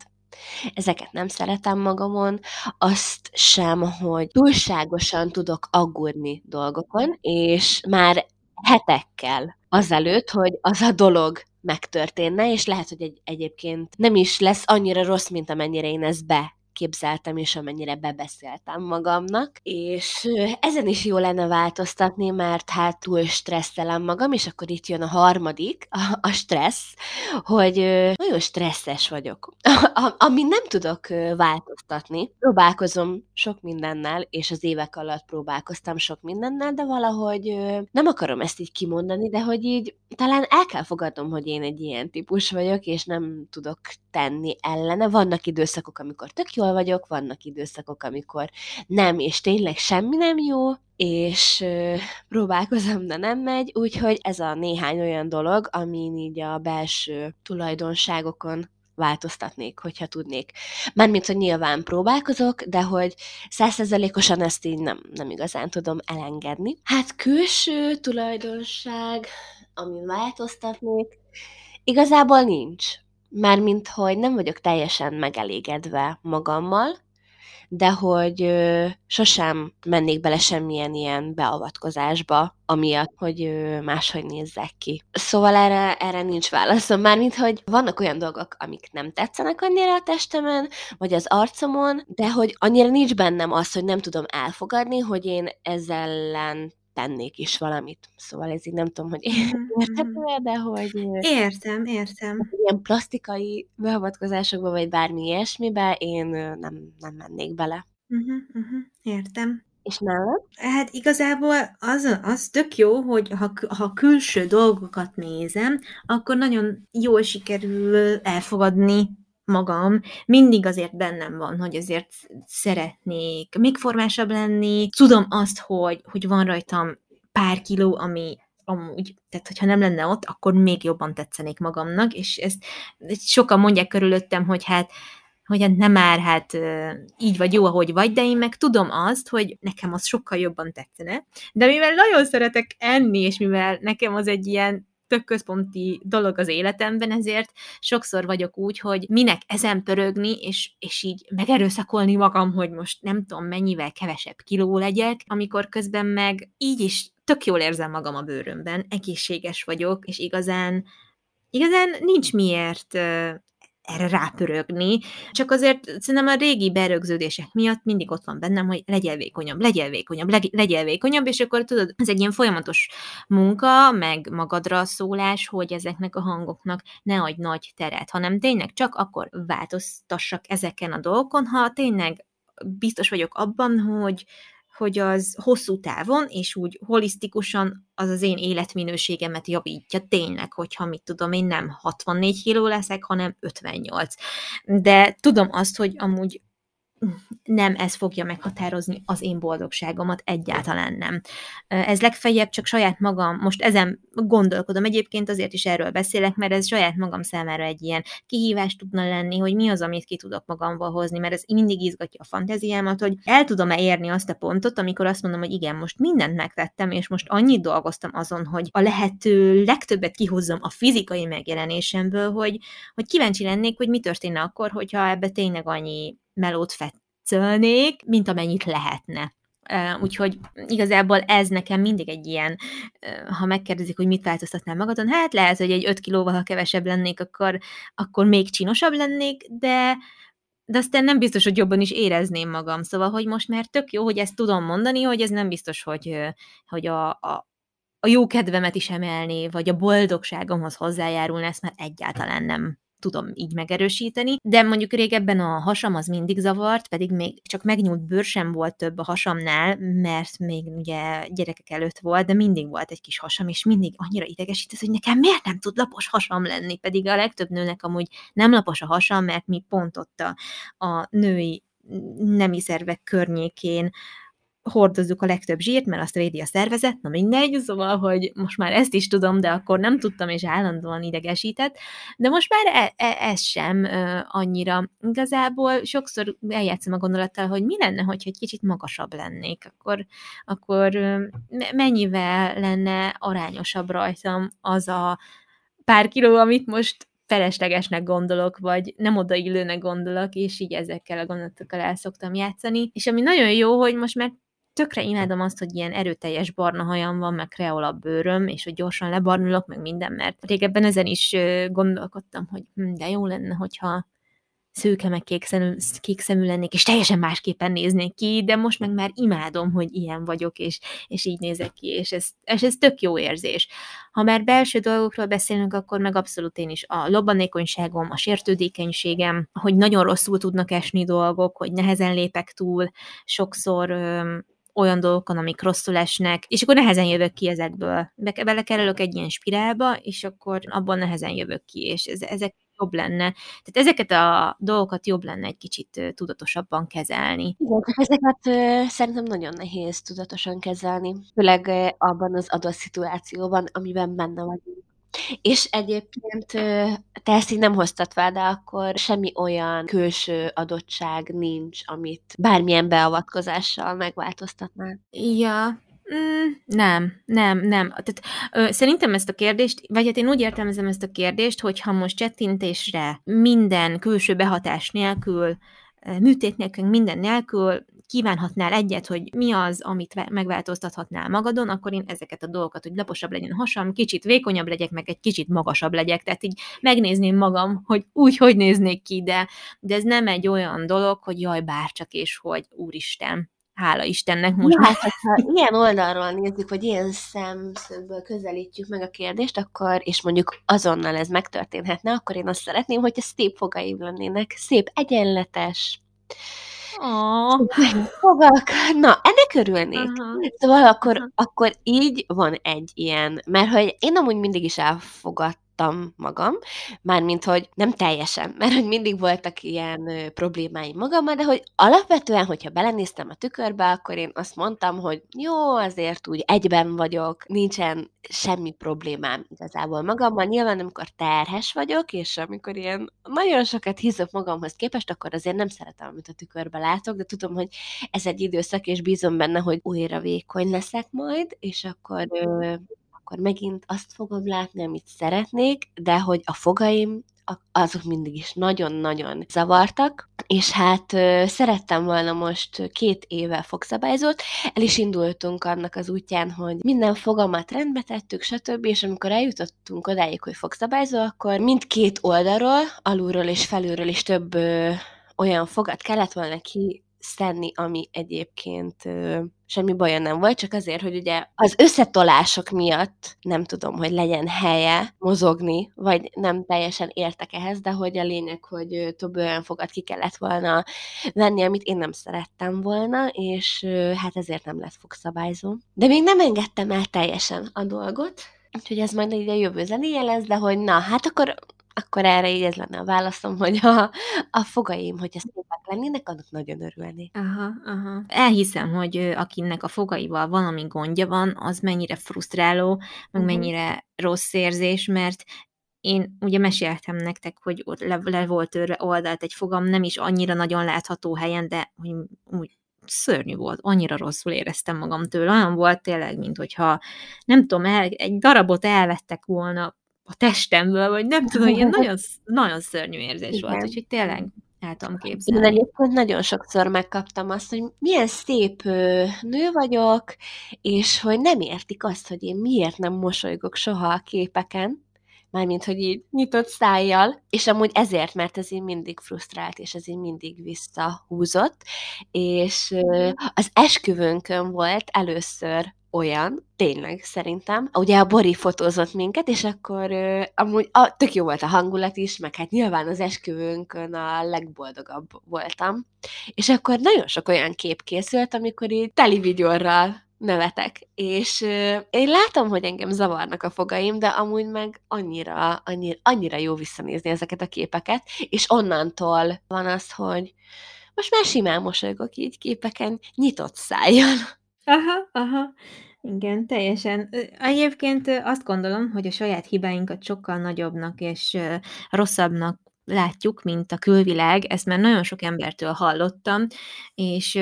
B: ezeket nem szeretem magamon, azt sem, hogy túlságosan tudok aggódni dolgokon, és már hetekkel azelőtt, hogy az a dolog megtörténne, és lehet, hogy egy, egyébként nem is lesz annyira rossz, mint amennyire én ezt be képzeltem, és amennyire bebeszéltem magamnak, és ezen is jó lenne változtatni, mert hát túl stresszelem magam, és akkor itt jön a harmadik, a, a stressz, hogy nagyon stresszes vagyok, ami nem tudok változtatni. Próbálkozom sok mindennel, és az évek alatt próbálkoztam sok mindennel, de valahogy nem akarom ezt így kimondani, de hogy így talán el kell fogadnom, hogy én egy ilyen típus vagyok, és nem tudok tenni ellene. Vannak időszakok, amikor tök jól vagyok, vannak időszakok, amikor nem, és tényleg semmi nem jó, és próbálkozom, de nem megy, úgyhogy ez a néhány olyan dolog, amin így a belső tulajdonságokon változtatnék, hogyha tudnék. Mármint, hogy nyilván próbálkozok, de hogy százszerzelékosan ezt így nem, nem igazán tudom elengedni. Hát külső tulajdonság, amin változtatnék, igazából nincs. Mármint, hogy nem vagyok teljesen megelégedve magammal, de hogy ö, sosem mennék bele semmilyen ilyen beavatkozásba, amiatt, hogy ö, máshogy nézzek ki. Szóval erre, erre nincs válaszom. Mármint, hogy vannak olyan dolgok, amik nem tetszenek annyira a testemen, vagy az arcomon, de hogy annyira nincs bennem az, hogy nem tudom elfogadni, hogy én ezzel ellen tennék is valamit. Szóval ez így nem tudom, hogy
A: Mhm,
B: érthető
A: mhm.
B: de hogy
A: Értem, értem.
B: ilyen plastikai beavatkozásokba, vagy bármi ilyesmibe én nem, nem mennék bele.
A: Uh-huh, uh-huh. Értem.
B: És nálad?
A: Hát igazából az, az tök jó, hogy ha, ha külső dolgokat nézem, akkor nagyon jól sikerül elfogadni magam, mindig azért bennem van, hogy azért szeretnék még formásabb lenni. Tudom azt, hogy, hogy van rajtam pár kiló, ami amúgy, tehát hogyha nem lenne ott, akkor még jobban tetszenék magamnak, és ezt, sokan mondják körülöttem, hogy hát hogy hát nem már, hát így vagy jó, ahogy vagy, de én meg tudom azt, hogy nekem az sokkal jobban tetszene. De mivel nagyon szeretek enni, és mivel nekem az egy ilyen tök központi dolog az életemben, ezért sokszor vagyok úgy, hogy minek ezen pörögni, és, és így megerőszakolni magam, hogy most nem tudom mennyivel kevesebb kiló legyek, amikor közben meg így is tök jól érzem magam a bőrömben, egészséges vagyok, és igazán igazán nincs miért erre rápörögni, csak azért szerintem a régi berögződések miatt mindig ott van bennem, hogy legyél vékonyabb, legyél vékonyabb, legyél vékonyabb, és akkor tudod, ez egy ilyen folyamatos munka, meg magadra szólás, hogy ezeknek a hangoknak ne adj nagy teret, hanem tényleg csak akkor változtassak ezeken a dolgokon, ha tényleg biztos vagyok abban, hogy, hogy az hosszú távon, és úgy holisztikusan az az én életminőségemet javítja tényleg, hogyha mit tudom, én nem 64 kiló leszek, hanem 58. De tudom azt, hogy amúgy nem ez fogja meghatározni az én boldogságomat, egyáltalán nem. Ez legfeljebb csak saját magam, most ezen gondolkodom, egyébként azért is erről beszélek, mert ez saját magam számára egy ilyen kihívás tudna lenni, hogy mi az, amit ki tudok magamból hozni, mert ez mindig izgatja a fantáziámat, hogy el tudom-e érni azt a pontot, amikor azt mondom, hogy igen, most mindent megtettem, és most annyit dolgoztam azon, hogy a lehető legtöbbet kihozzam a fizikai megjelenésemből, hogy, hogy kíváncsi lennék, hogy mi történne akkor, hogyha ebbe tényleg annyi melót fetszölnék, mint amennyit lehetne. Úgyhogy igazából ez nekem mindig egy ilyen, ha megkérdezik, hogy mit változtatnál magadon, hát lehet, hogy egy 5 kilóval, ha kevesebb lennék, akkor, akkor még csinosabb lennék, de, de aztán nem biztos, hogy jobban is érezném magam. Szóval, hogy most már tök jó, hogy ezt tudom mondani, hogy ez nem biztos, hogy, hogy a, a, a jó kedvemet is emelni, vagy a boldogságomhoz hozzájárulna, ezt már egyáltalán nem tudom így megerősíteni, de mondjuk régebben a hasam az mindig zavart, pedig még csak megnyúlt bőr sem volt több a hasamnál, mert még ugye gyerekek előtt volt, de mindig volt egy kis hasam, és mindig annyira idegesít hogy nekem miért nem tud lapos hasam lenni, pedig a legtöbb nőnek amúgy nem lapos a hasam, mert mi pont ott a, a női nemi szervek környékén hordozzuk a legtöbb zsírt, mert azt védi a szervezet, na mindegy, szóval, hogy most már ezt is tudom, de akkor nem tudtam, és állandóan idegesített, de most már e- e- ez sem ö, annyira. Igazából sokszor eljátszom a gondolattal, hogy mi lenne, hogyha egy kicsit magasabb lennék, akkor, akkor mennyivel lenne arányosabb rajtam az a pár kiló, amit most feleslegesnek gondolok, vagy nem odaillőnek gondolok, és így ezekkel a gondolatokkal el szoktam játszani. És ami nagyon jó, hogy most már tökre imádom azt, hogy ilyen erőteljes barna hajam van, meg kreolabb bőröm, és hogy gyorsan lebarnulok, meg minden, mert régebben ezen is gondolkodtam, hogy hm, de jó lenne, hogyha szőke meg kék szemű, kék szemű lennék, és teljesen másképpen néznék ki, de most meg már imádom, hogy ilyen vagyok, és, és így nézek ki, és ez, és ez tök jó érzés. Ha már belső dolgokról beszélünk, akkor meg abszolút én is a lobbanékonyságom, a sértődékenységem, hogy nagyon rosszul tudnak esni dolgok, hogy nehezen lépek túl, sokszor olyan dolgokon, amik rosszul esnek, és akkor nehezen jövök ki ezekből. Be, belekerülök egy ilyen spirálba, és akkor abban nehezen jövök ki, és ez, ezek jobb lenne. Tehát ezeket a dolgokat jobb lenne egy kicsit tudatosabban kezelni.
B: Igen, ezeket szerintem nagyon nehéz tudatosan kezelni, főleg abban az adott szituációban, amiben benne vagyunk. És egyébként te ezt így nem hoztad fel, de akkor semmi olyan külső adottság nincs, amit bármilyen beavatkozással megváltoztatnál?
A: Ja, Mm, nem, nem, nem. Tehát, ö, szerintem ezt a kérdést, vagy hát én úgy értelmezem ezt a kérdést, hogy ha most csettintésre minden külső behatás nélkül, műtét nélkül, minden nélkül kívánhatnál egyet, hogy mi az, amit megváltoztathatnál magadon, akkor én ezeket a dolgokat, hogy laposabb legyen a hasam, kicsit vékonyabb legyek, meg egy kicsit magasabb legyek, tehát így megnézném magam, hogy úgy, hogy néznék ki, de, de ez nem egy olyan dolog, hogy jaj, bárcsak, és hogy úristen, hála Istennek most
B: már. Hát, ha ilyen oldalról nézzük, vagy ilyen szemszögből közelítjük meg a kérdést, akkor, és mondjuk azonnal ez megtörténhetne, akkor én azt szeretném, hogyha szép fogaim lennének, szép egyenletes,
A: Oh.
B: Fogak. Na, ennek örülnék. Uh-huh. Szóval akkor, uh-huh. akkor így van egy ilyen, mert hogy én amúgy mindig is elfogadt tudtam magam, mármint, hogy nem teljesen, mert hogy mindig voltak ilyen problémáim magammal, de hogy alapvetően, hogyha belenéztem a tükörbe, akkor én azt mondtam, hogy jó, azért úgy egyben vagyok, nincsen semmi problémám igazából magammal. Nyilván, amikor terhes vagyok, és amikor ilyen nagyon sokat hízok magamhoz képest, akkor azért nem szeretem, amit a tükörbe látok, de tudom, hogy ez egy időszak, és bízom benne, hogy újra vékony leszek majd, és akkor akkor megint azt fogom látni, amit szeretnék, de hogy a fogaim azok mindig is nagyon-nagyon zavartak, és hát szerettem volna most két éve fogszabályzót, el is indultunk annak az útján, hogy minden fogamat rendbe tettük, stb., és amikor eljutottunk odáig, hogy fogszabályzó, akkor mindkét oldalról, alulról és felülről is több olyan fogat kellett volna ki szedni, ami egyébként ö, semmi baja nem volt, csak azért, hogy ugye az összetolások miatt nem tudom, hogy legyen helye mozogni, vagy nem teljesen értek ehhez, de hogy a lényeg, hogy több olyan fogat ki kellett volna venni, amit én nem szerettem volna, és ö, hát ezért nem lett fogszabályzó. De még nem engedtem el teljesen a dolgot, Úgyhogy ez majd egy jövő zenéje lesz, de hogy na, hát akkor akkor erre így ez lenne a válaszom, hogy a, a fogaim, hogyha szépek lennének, annak nagyon örülnék.
A: Aha, aha. Elhiszem, hogy akinek a fogaival valami gondja van, az mennyire frusztráló, meg uh-huh. mennyire rossz érzés, mert én ugye meséltem nektek, hogy ott le, le volt törve oldalt egy fogam, nem is annyira nagyon látható helyen, de hogy úgy szörnyű volt, annyira rosszul éreztem magam tőle, olyan volt tényleg, mint hogyha nem tudom, el, egy darabot elvettek volna a testemből, vagy nem tudom, ilyen nagyon, nagyon szörnyű érzés Igen. volt, úgyhogy tényleg el tudom képzelni.
B: Én egyébként nagyon sokszor megkaptam azt, hogy milyen szép nő vagyok, és hogy nem értik azt, hogy én miért nem mosolygok soha a képeken, mármint, hogy így nyitott szájjal, és amúgy ezért, mert ez így mindig frusztrált, és ez így mindig visszahúzott, és az esküvőnkön volt először olyan, tényleg szerintem. Ugye a Bori fotózott minket, és akkor amúgy a, tök jó volt a hangulat is, meg hát nyilván az esküvőnkön a legboldogabb voltam. És akkor nagyon sok olyan kép készült, amikor így teli vigyorral nevetek. És ö, én látom, hogy engem zavarnak a fogaim, de amúgy meg annyira, annyira, annyira jó visszanézni ezeket a képeket, és onnantól van az, hogy most már simán mosolygok így képeken, nyitott szájjal.
A: Aha, aha. Igen, teljesen. Egyébként azt gondolom, hogy a saját hibáinkat sokkal nagyobbnak és rosszabbnak látjuk, mint a külvilág, ezt már nagyon sok embertől hallottam, és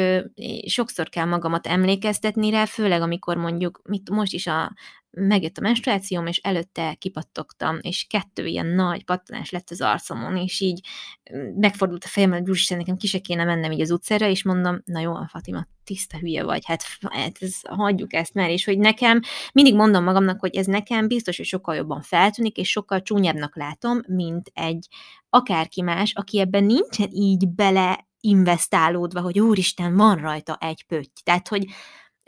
A: sokszor kell magamat emlékeztetni rá, főleg amikor mondjuk, mit most is a megjött a menstruációm, és előtte kipattogtam, és kettő ilyen nagy pattanás lett az arcomon, és így megfordult a fejem, hogy úristen, nekem ki se kéne mennem így az utcára, és mondom, na jó, Fatima, tiszta hülye vagy, hát, hát ez, hagyjuk ezt már, és hogy nekem, mindig mondom magamnak, hogy ez nekem biztos, hogy sokkal jobban feltűnik, és sokkal csúnyábbnak látom, mint egy akárki más, aki ebben nincsen így bele investálódva, hogy úristen, van rajta egy pötty. Tehát, hogy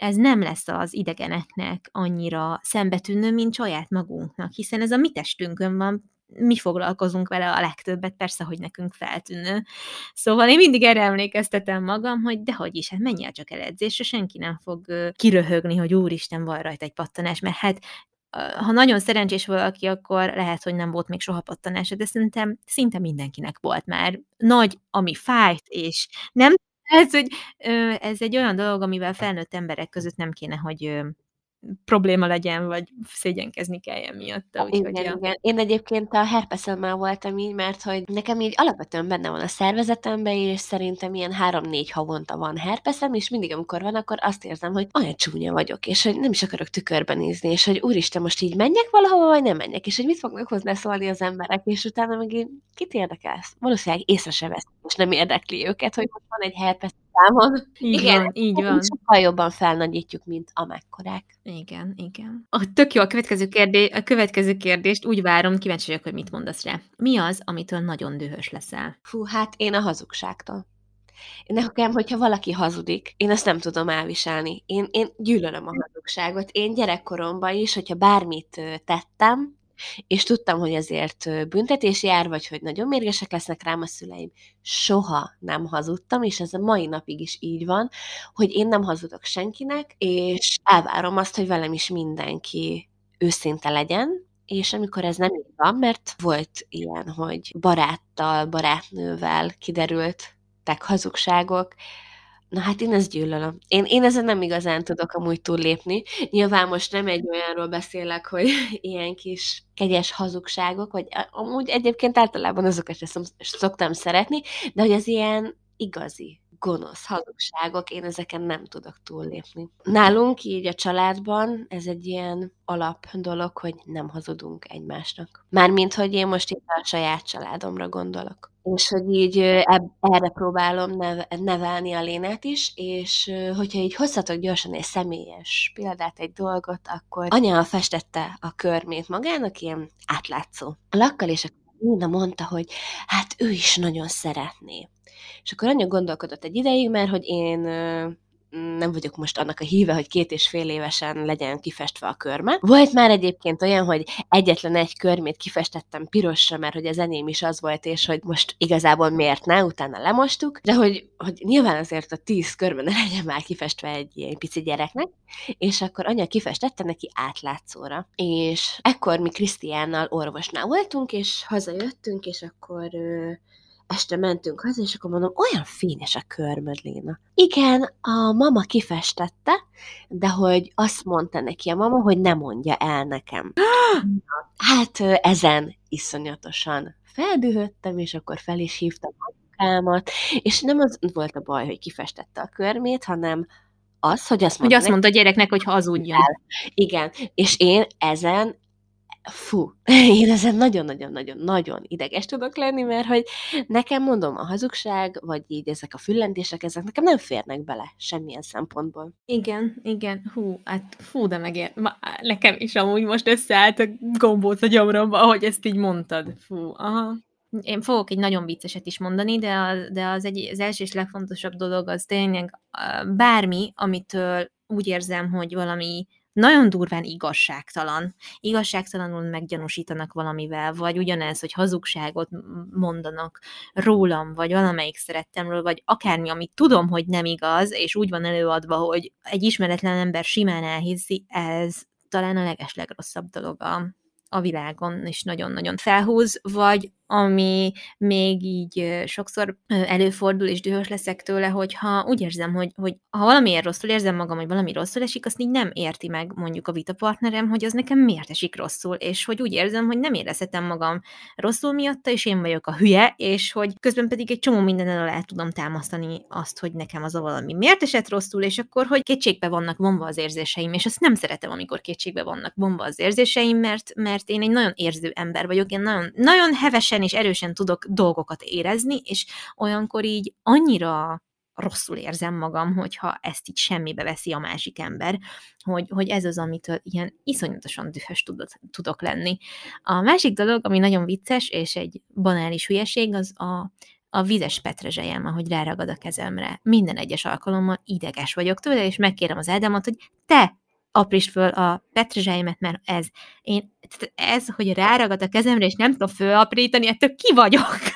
A: ez nem lesz az idegeneknek annyira szembetűnő, mint saját magunknak, hiszen ez a mi testünkön van, mi foglalkozunk vele a legtöbbet, persze, hogy nekünk feltűnő. Szóval én mindig erre emlékeztetem magam, hogy dehogy is, hát menjél csak el edzésre, senki nem fog kiröhögni, hogy úristen, van rajta egy pattanás, mert hát ha nagyon szerencsés valaki, akkor lehet, hogy nem volt még soha pattanása, de szerintem szinte mindenkinek volt már. Nagy, ami fájt, és nem ez, hogy ez egy olyan dolog, amivel felnőtt emberek között nem kéne, hogy probléma legyen, vagy szégyenkezni kelljen miatta.
B: Úgyhogy igen, ja. igen. Én egyébként a herpeszemmel voltam így, mert hogy nekem így alapvetően benne van a szervezetemben, és szerintem ilyen három-négy havonta van herpeszem, és mindig, amikor van, akkor azt érzem, hogy olyan csúnya vagyok, és hogy nem is akarok tükörben nézni, és hogy úristen, most így menjek valahova, vagy nem menjek, és hogy mit fognak hozzászólni az emberek, és utána meg így, kit érdekel? Valószínűleg észre se vesz, és nem érdekli őket, hogy most van egy herpesz számon.
A: Így igen, van, így van.
B: Sokkal jobban felnagyítjuk, mint amekkorák.
A: Igen, igen. A, tök jó, a következő, kérdés, a következő kérdést úgy várom, kíváncsi vagyok, hogy mit mondasz rá. Mi az, amitől nagyon dühös leszel?
B: Fú, hát én a hazugságtól. Én nekem, hogyha valaki hazudik, én ezt nem tudom elviselni. Én, én gyűlölöm a hazugságot. Én gyerekkoromban is, hogyha bármit tettem, és tudtam, hogy ezért büntetés jár, vagy hogy nagyon mérgesek lesznek rám a szüleim. Soha nem hazudtam, és ez a mai napig is így van, hogy én nem hazudok senkinek, és elvárom azt, hogy velem is mindenki őszinte legyen, és amikor ez nem így van, mert volt ilyen, hogy baráttal, barátnővel kiderült hazugságok, Na hát én ezt gyűlölöm. Én, én ezen nem igazán tudok amúgy túllépni. Nyilván most nem egy olyanról beszélek, hogy ilyen kis kegyes hazugságok, vagy amúgy egyébként általában azokat sem szoktam szeretni, de hogy az ilyen igazi gonosz hazugságok, én ezeken nem tudok túllépni. Nálunk így a családban ez egy ilyen alap dolog, hogy nem hazudunk egymásnak. Mármint, hogy én most itt a saját családomra gondolok. És hogy így erre próbálom nev- nevelni a lénát is, és hogyha így hozhatok gyorsan egy személyes példát, egy dolgot, akkor anya festette a körmét magának, ilyen átlátszó. Lakkal és a Linda mondta, hogy hát ő is nagyon szeretné. És akkor anya gondolkodott egy ideig, mert hogy én nem vagyok most annak a híve, hogy két és fél évesen legyen kifestve a körme. Volt már egyébként olyan, hogy egyetlen egy körmét kifestettem pirosra, mert hogy az enyém is az volt, és hogy most igazából miért ne, utána lemostuk, de hogy, hogy nyilván azért a tíz körben ne legyen már kifestve egy ilyen pici gyereknek, és akkor anya kifestette neki átlátszóra. És ekkor mi Krisztiánnal orvosnál voltunk, és hazajöttünk, és akkor este mentünk haza, és akkor mondom, olyan fényes a körmöd, Léna. Igen, a mama kifestette, de hogy azt mondta neki a mama, hogy ne mondja el nekem. hát ezen iszonyatosan feldühöttem, és akkor fel is hívtam apukámat, és nem az volt a baj, hogy kifestette a körmét, hanem az, hogy azt
A: mondta, hogy azt mondta a gyereknek, hogy hazudjon.
B: Igen, és én ezen fú, én ezen nagyon-nagyon-nagyon-nagyon ideges tudok lenni, mert hogy nekem mondom, a hazugság, vagy így ezek a füllentések, ezek nekem nem férnek bele semmilyen szempontból.
A: Igen, igen, hú, hát fú, de megér, nekem is amúgy most összeállt a gombóc a gyomromba, ahogy ezt így mondtad, fú, aha. Én fogok egy nagyon vicceset is mondani, de, a, de az, egy, az első és legfontosabb dolog az tényleg bármi, amitől úgy érzem, hogy valami nagyon durván igazságtalan. Igazságtalanul meggyanúsítanak valamivel, vagy ugyanez, hogy hazugságot mondanak rólam, vagy valamelyik szerettemről, vagy akármi, amit tudom, hogy nem igaz, és úgy van előadva, hogy egy ismeretlen ember simán elhiszi, ez talán a legeslegrosszabb dolog a, a világon, és nagyon-nagyon felhúz, vagy ami még így sokszor előfordul, és dühös leszek tőle, hogyha úgy érzem, hogy, hogy ha valamiért rosszul érzem magam, hogy valami rosszul esik, azt így nem érti meg mondjuk a vitapartnerem, hogy az nekem miért esik rosszul, és hogy úgy érzem, hogy nem érezhetem magam rosszul miatta, és én vagyok a hülye, és hogy közben pedig egy csomó minden el tudom támasztani azt, hogy nekem az a valami miért esett rosszul, és akkor, hogy kétségbe vannak vonva az érzéseim, és azt nem szeretem, amikor kétségbe vannak vonva az érzéseim, mert, mert én egy nagyon érző ember vagyok, én nagyon, nagyon hevesen és erősen tudok dolgokat érezni, és olyankor így annyira rosszul érzem magam, hogyha ezt így semmibe veszi a másik ember, hogy, hogy ez az, amitől ilyen iszonyatosan dühös tudok, tudok lenni. A másik dolog, ami nagyon vicces, és egy banális hülyeség, az a, a vizes petrezselyem, ahogy ráragad a kezemre. Minden egyes alkalommal ideges vagyok tőle, és megkérem az Ádámot, hogy te aprítsd föl a petrezselymet, mert ez, én, ez, hogy ráragad a kezemre, és nem tudom fölaprítani, ettől ki vagyok.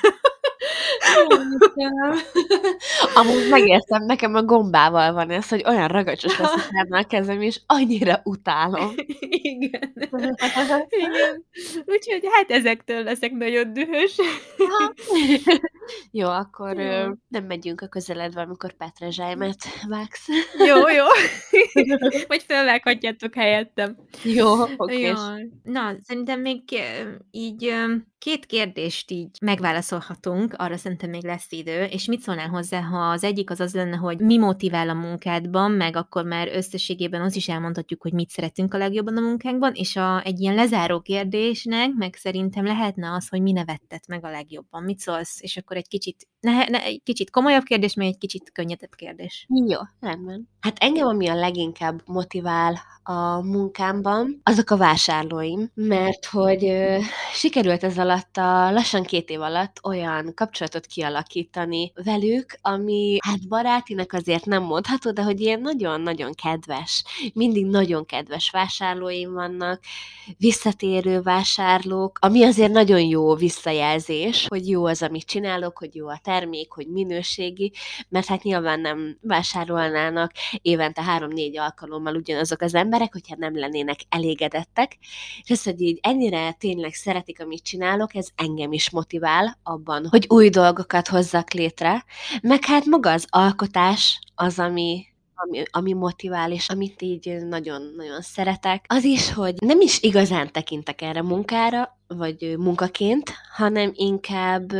B: Amúgy megértem, nekem a gombával van ez, hogy olyan ragacsos lesz a kezem, és annyira utálom.
A: Igen. Igen. Úgyhogy hát ezektől leszek nagyon dühös.
B: jó, akkor jó. nem megyünk a közeledbe, amikor petrezsájmet vágsz.
A: jó, jó. Vagy felvághatjátok helyettem.
B: Jó, oké. Jó.
A: Na, szerintem még így két kérdést így megválaszolhatunk, arra szerintem még lesz idő, és mit szólnál hozzá, ha az egyik az az lenne, hogy mi motivál a munkádban, meg akkor már összességében azt is elmondhatjuk, hogy mit szeretünk a legjobban a munkánkban, és a, egy ilyen lezáró kérdésnek, meg szerintem lehetne az, hogy mi nevettet meg a legjobban, mit szólsz, és akkor egy kicsit, ne, ne, egy kicsit komolyabb kérdés, meg egy kicsit könnyedebb kérdés.
B: Jó, rendben. Hát engem, ami a leginkább motivál a munkámban, azok a vásárlóim, mert hogy ö, sikerült ez alatt a lassan két év alatt olyan kapcsolatot kialakítani velük, ami hát barátinak azért nem mondható, de hogy ilyen nagyon-nagyon kedves, mindig nagyon kedves vásárlóim vannak, visszatérő vásárlók, ami azért nagyon jó visszajelzés, hogy jó az, amit csinálok, hogy jó a termék, hogy minőségi, mert hát nyilván nem vásárolnának évente három-négy alkalommal ugyanazok az emberek, hogyha nem lennének elégedettek, és ez, hogy így ennyire tényleg szeretik, amit csinálok, ez engem is motivál abban, hogy új dolgokat hozzak létre, meg hát maga az alkotás az, ami, ami, ami motivál, és amit így nagyon-nagyon szeretek, az is, hogy nem is igazán tekintek erre munkára, vagy munkaként, hanem inkább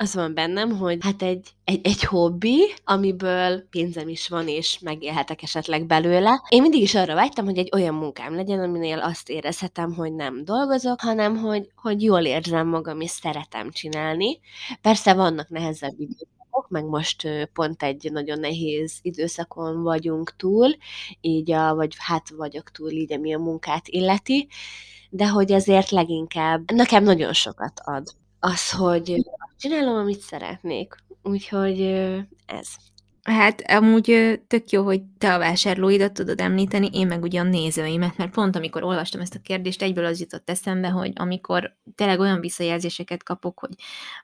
B: az van bennem, hogy hát egy, egy, egy hobbi, amiből pénzem is van, és megélhetek esetleg belőle. Én mindig is arra vágytam, hogy egy olyan munkám legyen, aminél azt érezhetem, hogy nem dolgozok, hanem hogy, hogy jól érzem magam, és szeretem csinálni. Persze vannak nehezebb időszakok, meg most pont egy nagyon nehéz időszakon vagyunk túl, így a, vagy hát vagyok túl így, ami a munkát illeti, de hogy azért leginkább nekem nagyon sokat ad az, hogy csinálom, amit szeretnék. Úgyhogy ez.
A: Hát amúgy tök jó, hogy te a vásárlóidat tudod említeni, én meg ugyan nézőimet, mert pont amikor olvastam ezt a kérdést, egyből az jutott eszembe, hogy amikor tényleg olyan visszajelzéseket kapok, hogy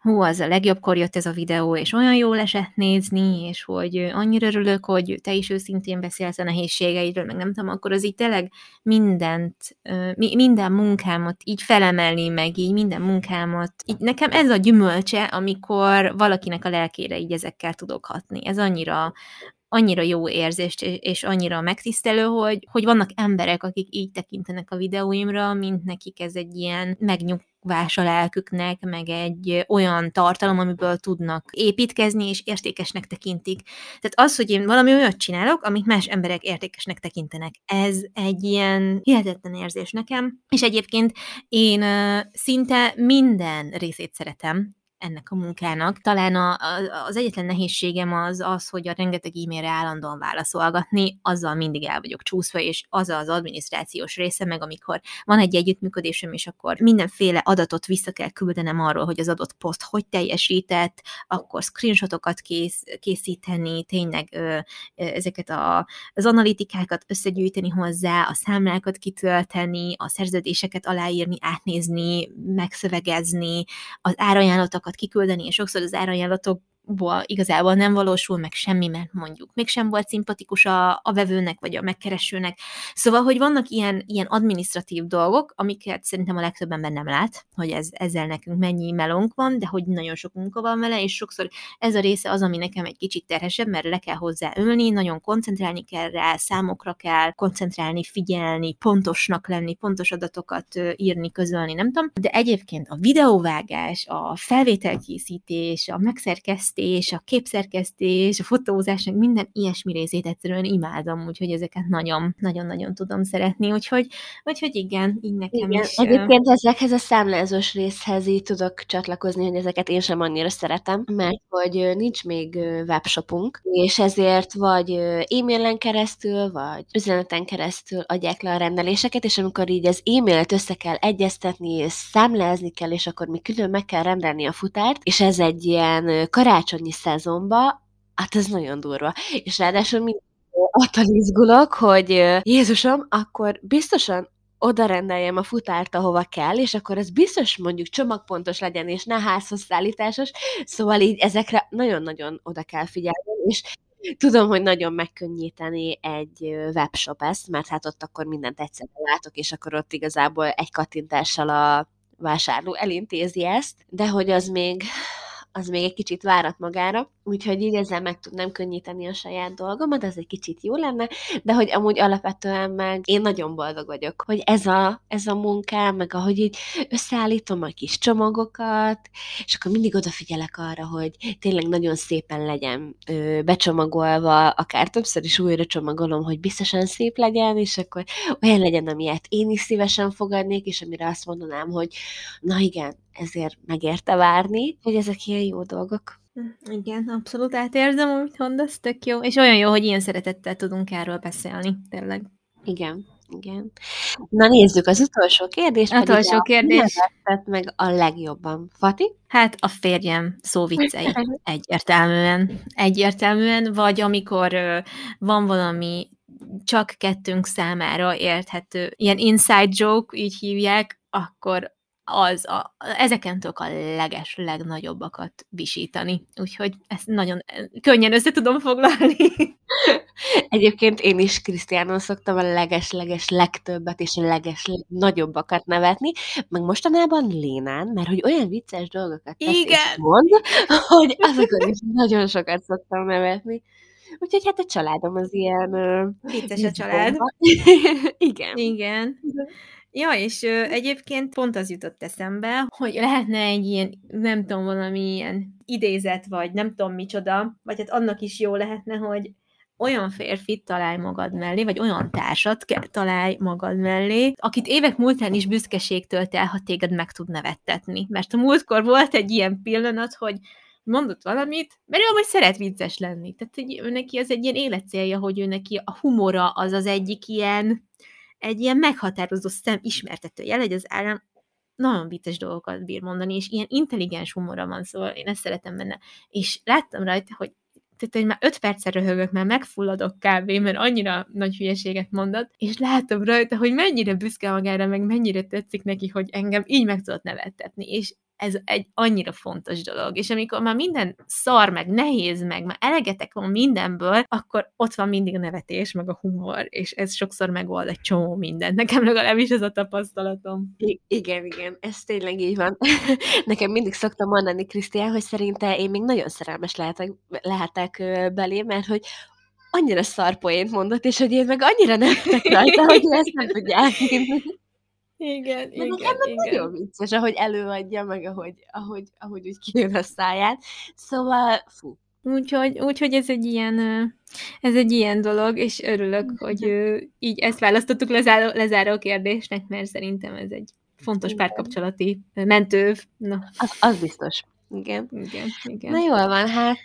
A: hú, az a legjobbkor jött ez a videó, és olyan jól esett nézni, és hogy annyira örülök, hogy te is őszintén beszélsz a nehézségeidről, meg nem tudom, akkor az így tényleg mindent, minden munkámat így felemeli, meg így minden munkámat. Így nekem ez a gyümölcse, amikor valakinek a lelkére így ezekkel tudok hatni. Ez annyira annyira, annyira jó érzést, és annyira megtisztelő, hogy, hogy vannak emberek, akik így tekintenek a videóimra, mint nekik ez egy ilyen megnyugvás a lelküknek, meg egy olyan tartalom, amiből tudnak építkezni, és értékesnek tekintik. Tehát az, hogy én valami olyat csinálok, amit más emberek értékesnek tekintenek, ez egy ilyen hihetetlen érzés nekem, és egyébként én szinte minden részét szeretem, ennek a munkának. Talán a, a, az egyetlen nehézségem az az, hogy a rengeteg e-mailre állandóan válaszolgatni, azzal mindig el vagyok csúszva, és az az adminisztrációs része, meg amikor van egy együttműködésem, és akkor mindenféle adatot vissza kell küldenem arról, hogy az adott poszt hogy teljesített, akkor screenshotokat kész, készíteni, tényleg ö, ezeket a, az analitikákat összegyűjteni hozzá, a számlákat kitölteni, a szerződéseket aláírni, átnézni, megszövegezni, az árajánlatok ajánlatokat kiküldeni, és sokszor az árajánlatok igazából nem valósul meg semmi, mert mondjuk mégsem volt szimpatikus a, a vevőnek, vagy a megkeresőnek. Szóval, hogy vannak ilyen, ilyen administratív dolgok, amiket szerintem a legtöbb ember nem lát, hogy ez, ezzel nekünk mennyi melónk van, de hogy nagyon sok munka van vele, és sokszor ez a része az, ami nekem egy kicsit terhesebb, mert le kell hozzá ülni, nagyon koncentrálni kell rá, számokra kell koncentrálni, figyelni, pontosnak lenni, pontos adatokat írni, közölni, nem tudom. De egyébként a videóvágás, a felvételkészítés, a megszerkesztés, szerkesztés, a képszerkesztés, a fotózás, meg minden ilyesmi részét egyszerűen imádom, úgyhogy ezeket nagyon, nagyon-nagyon tudom szeretni, úgyhogy, úgyhogy igen, így nekem igen. is.
B: Egyébként ezekhez a számlázós részhez így tudok csatlakozni, hogy ezeket én sem annyira szeretem, mert hogy nincs még webshopunk, és ezért vagy e-mailen keresztül, vagy üzeneten keresztül adják le a rendeléseket, és amikor így az e-mailt össze kell egyeztetni, és számlázni kell, és akkor mi külön meg kell rendelni a futárt, és ez egy ilyen karácsony karácsonyi szezonba, hát ez nagyon durva. És ráadásul mind attól izgulok, hogy Jézusom, akkor biztosan oda rendeljem a futárt, ahova kell, és akkor ez biztos mondjuk csomagpontos legyen, és ne házhoz szállításos, szóval így ezekre nagyon-nagyon oda kell figyelni, és tudom, hogy nagyon megkönnyíteni egy webshop ezt, mert hát ott akkor mindent egyszerre látok, és akkor ott igazából egy kattintással a vásárló elintézi ezt, de hogy az még az még egy kicsit várat magára, úgyhogy így ezzel meg tudnám könnyíteni a saját dolgomat, az egy kicsit jó lenne, de hogy amúgy alapvetően meg én nagyon boldog vagyok, hogy ez a, ez a munkám, meg ahogy így összeállítom a kis csomagokat, és akkor mindig odafigyelek arra, hogy tényleg nagyon szépen legyen ö, becsomagolva, akár többször is újra csomagolom, hogy biztosan szép legyen, és akkor olyan legyen, amilyet én is szívesen fogadnék, és amire azt mondanám, hogy na igen, ezért megérte várni, hogy ezek ilyen jó dolgok.
A: Hm, igen, abszolút átérzem, amit mondasz, tök jó. És olyan jó, hogy ilyen szeretettel tudunk erről beszélni, tényleg.
B: Igen, igen. Na nézzük az utolsó kérdést.
A: Utolsó kérdés.
B: meg a legjobban. Fati?
A: Hát a férjem szóviccei. Egyértelműen. Egyértelműen, vagy amikor van valami csak kettőnk számára érthető, ilyen inside joke, így hívják, akkor az a, ezeken tudok a leges, legnagyobbakat visítani. Úgyhogy ezt nagyon könnyen össze tudom foglalni.
B: Egyébként én is Krisztiánon szoktam a leges-leges legtöbbet és a leges nagyobbakat nevetni, meg mostanában Lénán, mert hogy olyan vicces dolgokat tesz Igen. mond, hogy azokon is nagyon sokat szoktam nevetni. Úgyhogy hát a családom az ilyen...
A: Vicces a család.
B: Igen.
A: Igen. Ja, és ö, egyébként pont az jutott eszembe, hogy lehetne egy ilyen, nem tudom, valami ilyen idézet, vagy nem tudom micsoda, vagy hát annak is jó lehetne, hogy olyan férfit találj magad mellé, vagy olyan társat ke- találj magad mellé, akit évek múltán is büszkeségtől telhat téged meg tud nevettetni. Mert a múltkor volt egy ilyen pillanat, hogy mondott valamit, mert ő amúgy szeret vicces lenni. Tehát hogy ő neki az egy ilyen életcélja, hogy ő neki a humora az az egyik ilyen, egy ilyen meghatározó szem ismertető jel, hogy az állam nagyon vicces dolgokat bír mondani, és ilyen intelligens humora van, szóval én ezt szeretem benne. És láttam rajta, hogy tehát, hogy már öt percre röhögök, már megfulladok kb., mert annyira nagy hülyeséget mondott, és látom rajta, hogy mennyire büszke magára, meg mennyire tetszik neki, hogy engem így meg tudott nevettetni, és ez egy annyira fontos dolog. És amikor már minden szar, meg nehéz, meg már elegetek van mindenből, akkor ott van mindig a nevetés, meg a humor, és ez sokszor megold egy csomó mindent. Nekem legalábbis ez a tapasztalatom.
B: I- igen, igen, ez tényleg így van. Nekem mindig szoktam mondani, Krisztián, hogy szerinte én még nagyon szerelmes lehetek, lehetek belé, mert hogy annyira szarpoént mondott, és hogy én meg annyira nem rajta, hogy ezt nem tudják.
A: Igen,
B: De
A: igen,
B: nekem meg
A: igen.
B: nagyon vicces, ahogy előadja, meg ahogy, ahogy, ahogy úgy kijön a száját. Szóval, fú.
A: Úgyhogy, úgyhogy ez egy ilyen, ez egy ilyen dolog, és örülök, hogy így ezt választottuk lezáró, lezáró kérdésnek, mert szerintem ez egy fontos
B: Igen.
A: párkapcsolati mentőv. Na,
B: Az, az biztos. Igen.
A: igen, igen.
B: Na jól van, hát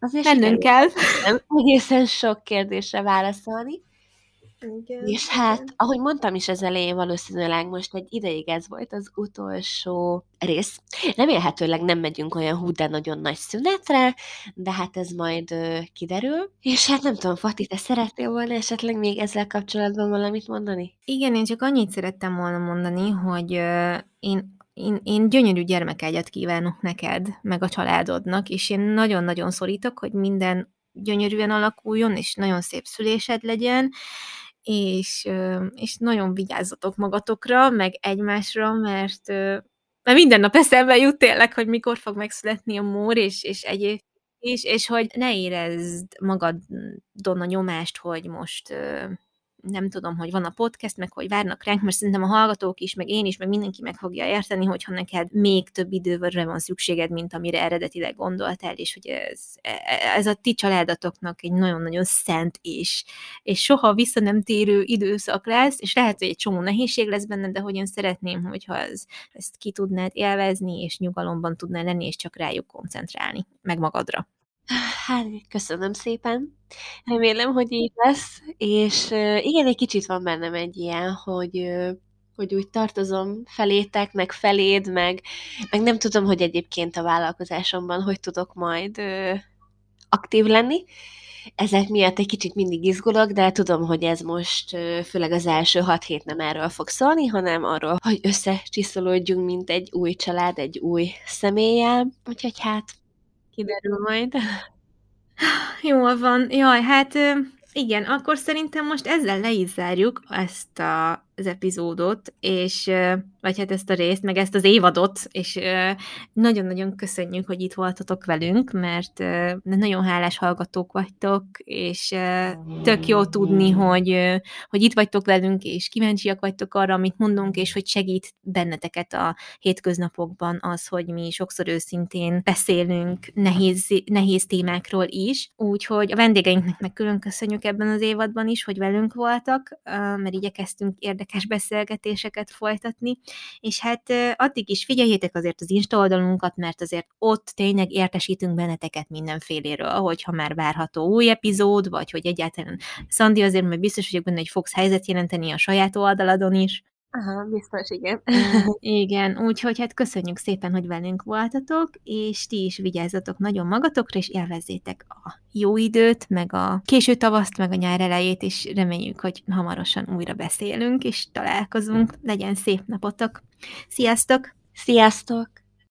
B: azért
A: Mennünk kell.
B: nem egészen sok kérdésre válaszolni.
A: Igen,
B: És hát, ahogy mondtam is az elején, valószínűleg most egy ideig ez volt az utolsó rész. Remélhetőleg nem megyünk olyan hú, de nagyon nagy szünetre, de hát ez majd ö, kiderül. És hát nem tudom, Fati, te szeretnél volna esetleg még ezzel kapcsolatban valamit mondani?
A: Igen, én csak annyit szerettem volna mondani, hogy ö, én, én, én gyönyörű gyermekágyat kívánok neked, meg a családodnak, és én nagyon-nagyon szorítok, hogy minden gyönyörűen alakuljon, és nagyon szép szülésed legyen, és, és nagyon vigyázzatok magatokra, meg egymásra, mert, mert minden nap eszembe jut tényleg, hogy mikor fog megszületni a mór, és, és egyéb is, és hogy ne érezd magadon a nyomást, hogy most nem tudom, hogy van a podcast, meg hogy várnak ránk, mert szerintem a hallgatók is, meg én is, meg mindenki meg fogja érteni, hogyha neked még több időre van szükséged, mint amire eredetileg gondoltál, és hogy ez, ez a ti családatoknak egy nagyon-nagyon szent és, és soha vissza nem térő időszak lesz, és lehet, hogy egy csomó nehézség lesz benne, de hogy én szeretném, hogyha ez, ezt ki tudnád élvezni, és nyugalomban tudnál lenni, és csak rájuk koncentrálni, meg magadra.
B: Hát, köszönöm szépen. Remélem, hogy így lesz. És igen, egy kicsit van bennem egy ilyen, hogy, hogy úgy tartozom felétek, meg feléd, meg, meg nem tudom, hogy egyébként a vállalkozásomban hogy tudok majd aktív lenni. Ezek miatt egy kicsit mindig izgulok, de tudom, hogy ez most főleg az első hat hét nem erről fog szólni, hanem arról, hogy összecsiszolódjunk, mint egy új család, egy új személlyel. Úgyhogy hát kiderül majd.
A: Jól van. Jaj, hát igen, akkor szerintem most ezzel le is zárjuk ezt a, az epizódot, és vagy hát ezt a részt, meg ezt az évadot, és nagyon-nagyon köszönjük, hogy itt voltatok velünk, mert nagyon hálás hallgatók vagytok, és tök jó tudni, hogy, hogy itt vagytok velünk, és kíváncsiak vagytok arra, amit mondunk, és hogy segít benneteket a hétköznapokban az, hogy mi sokszor őszintén beszélünk nehéz, nehéz témákról is. Úgyhogy a vendégeinknek meg külön köszönjük ebben az évadban is, hogy velünk voltak, mert igyekeztünk érdekes beszélgetéseket folytatni, és hát addig is figyeljétek azért az Insta oldalunkat, mert azért ott tényleg értesítünk benneteket mindenféléről, hogyha már várható új epizód, vagy hogy egyáltalán Szandi azért majd biztos vagyok benne, hogy fogsz helyzet jelenteni a saját oldaladon is.
B: Aha, biztos, igen.
A: Igen, úgyhogy hát köszönjük szépen, hogy velünk voltatok, és ti is vigyázzatok nagyon magatokra, és élvezzétek a jó időt, meg a késő tavaszt, meg a nyár elejét, és reméljük, hogy hamarosan újra beszélünk, és találkozunk. Legyen szép napotok! Sziasztok!
B: Sziasztok!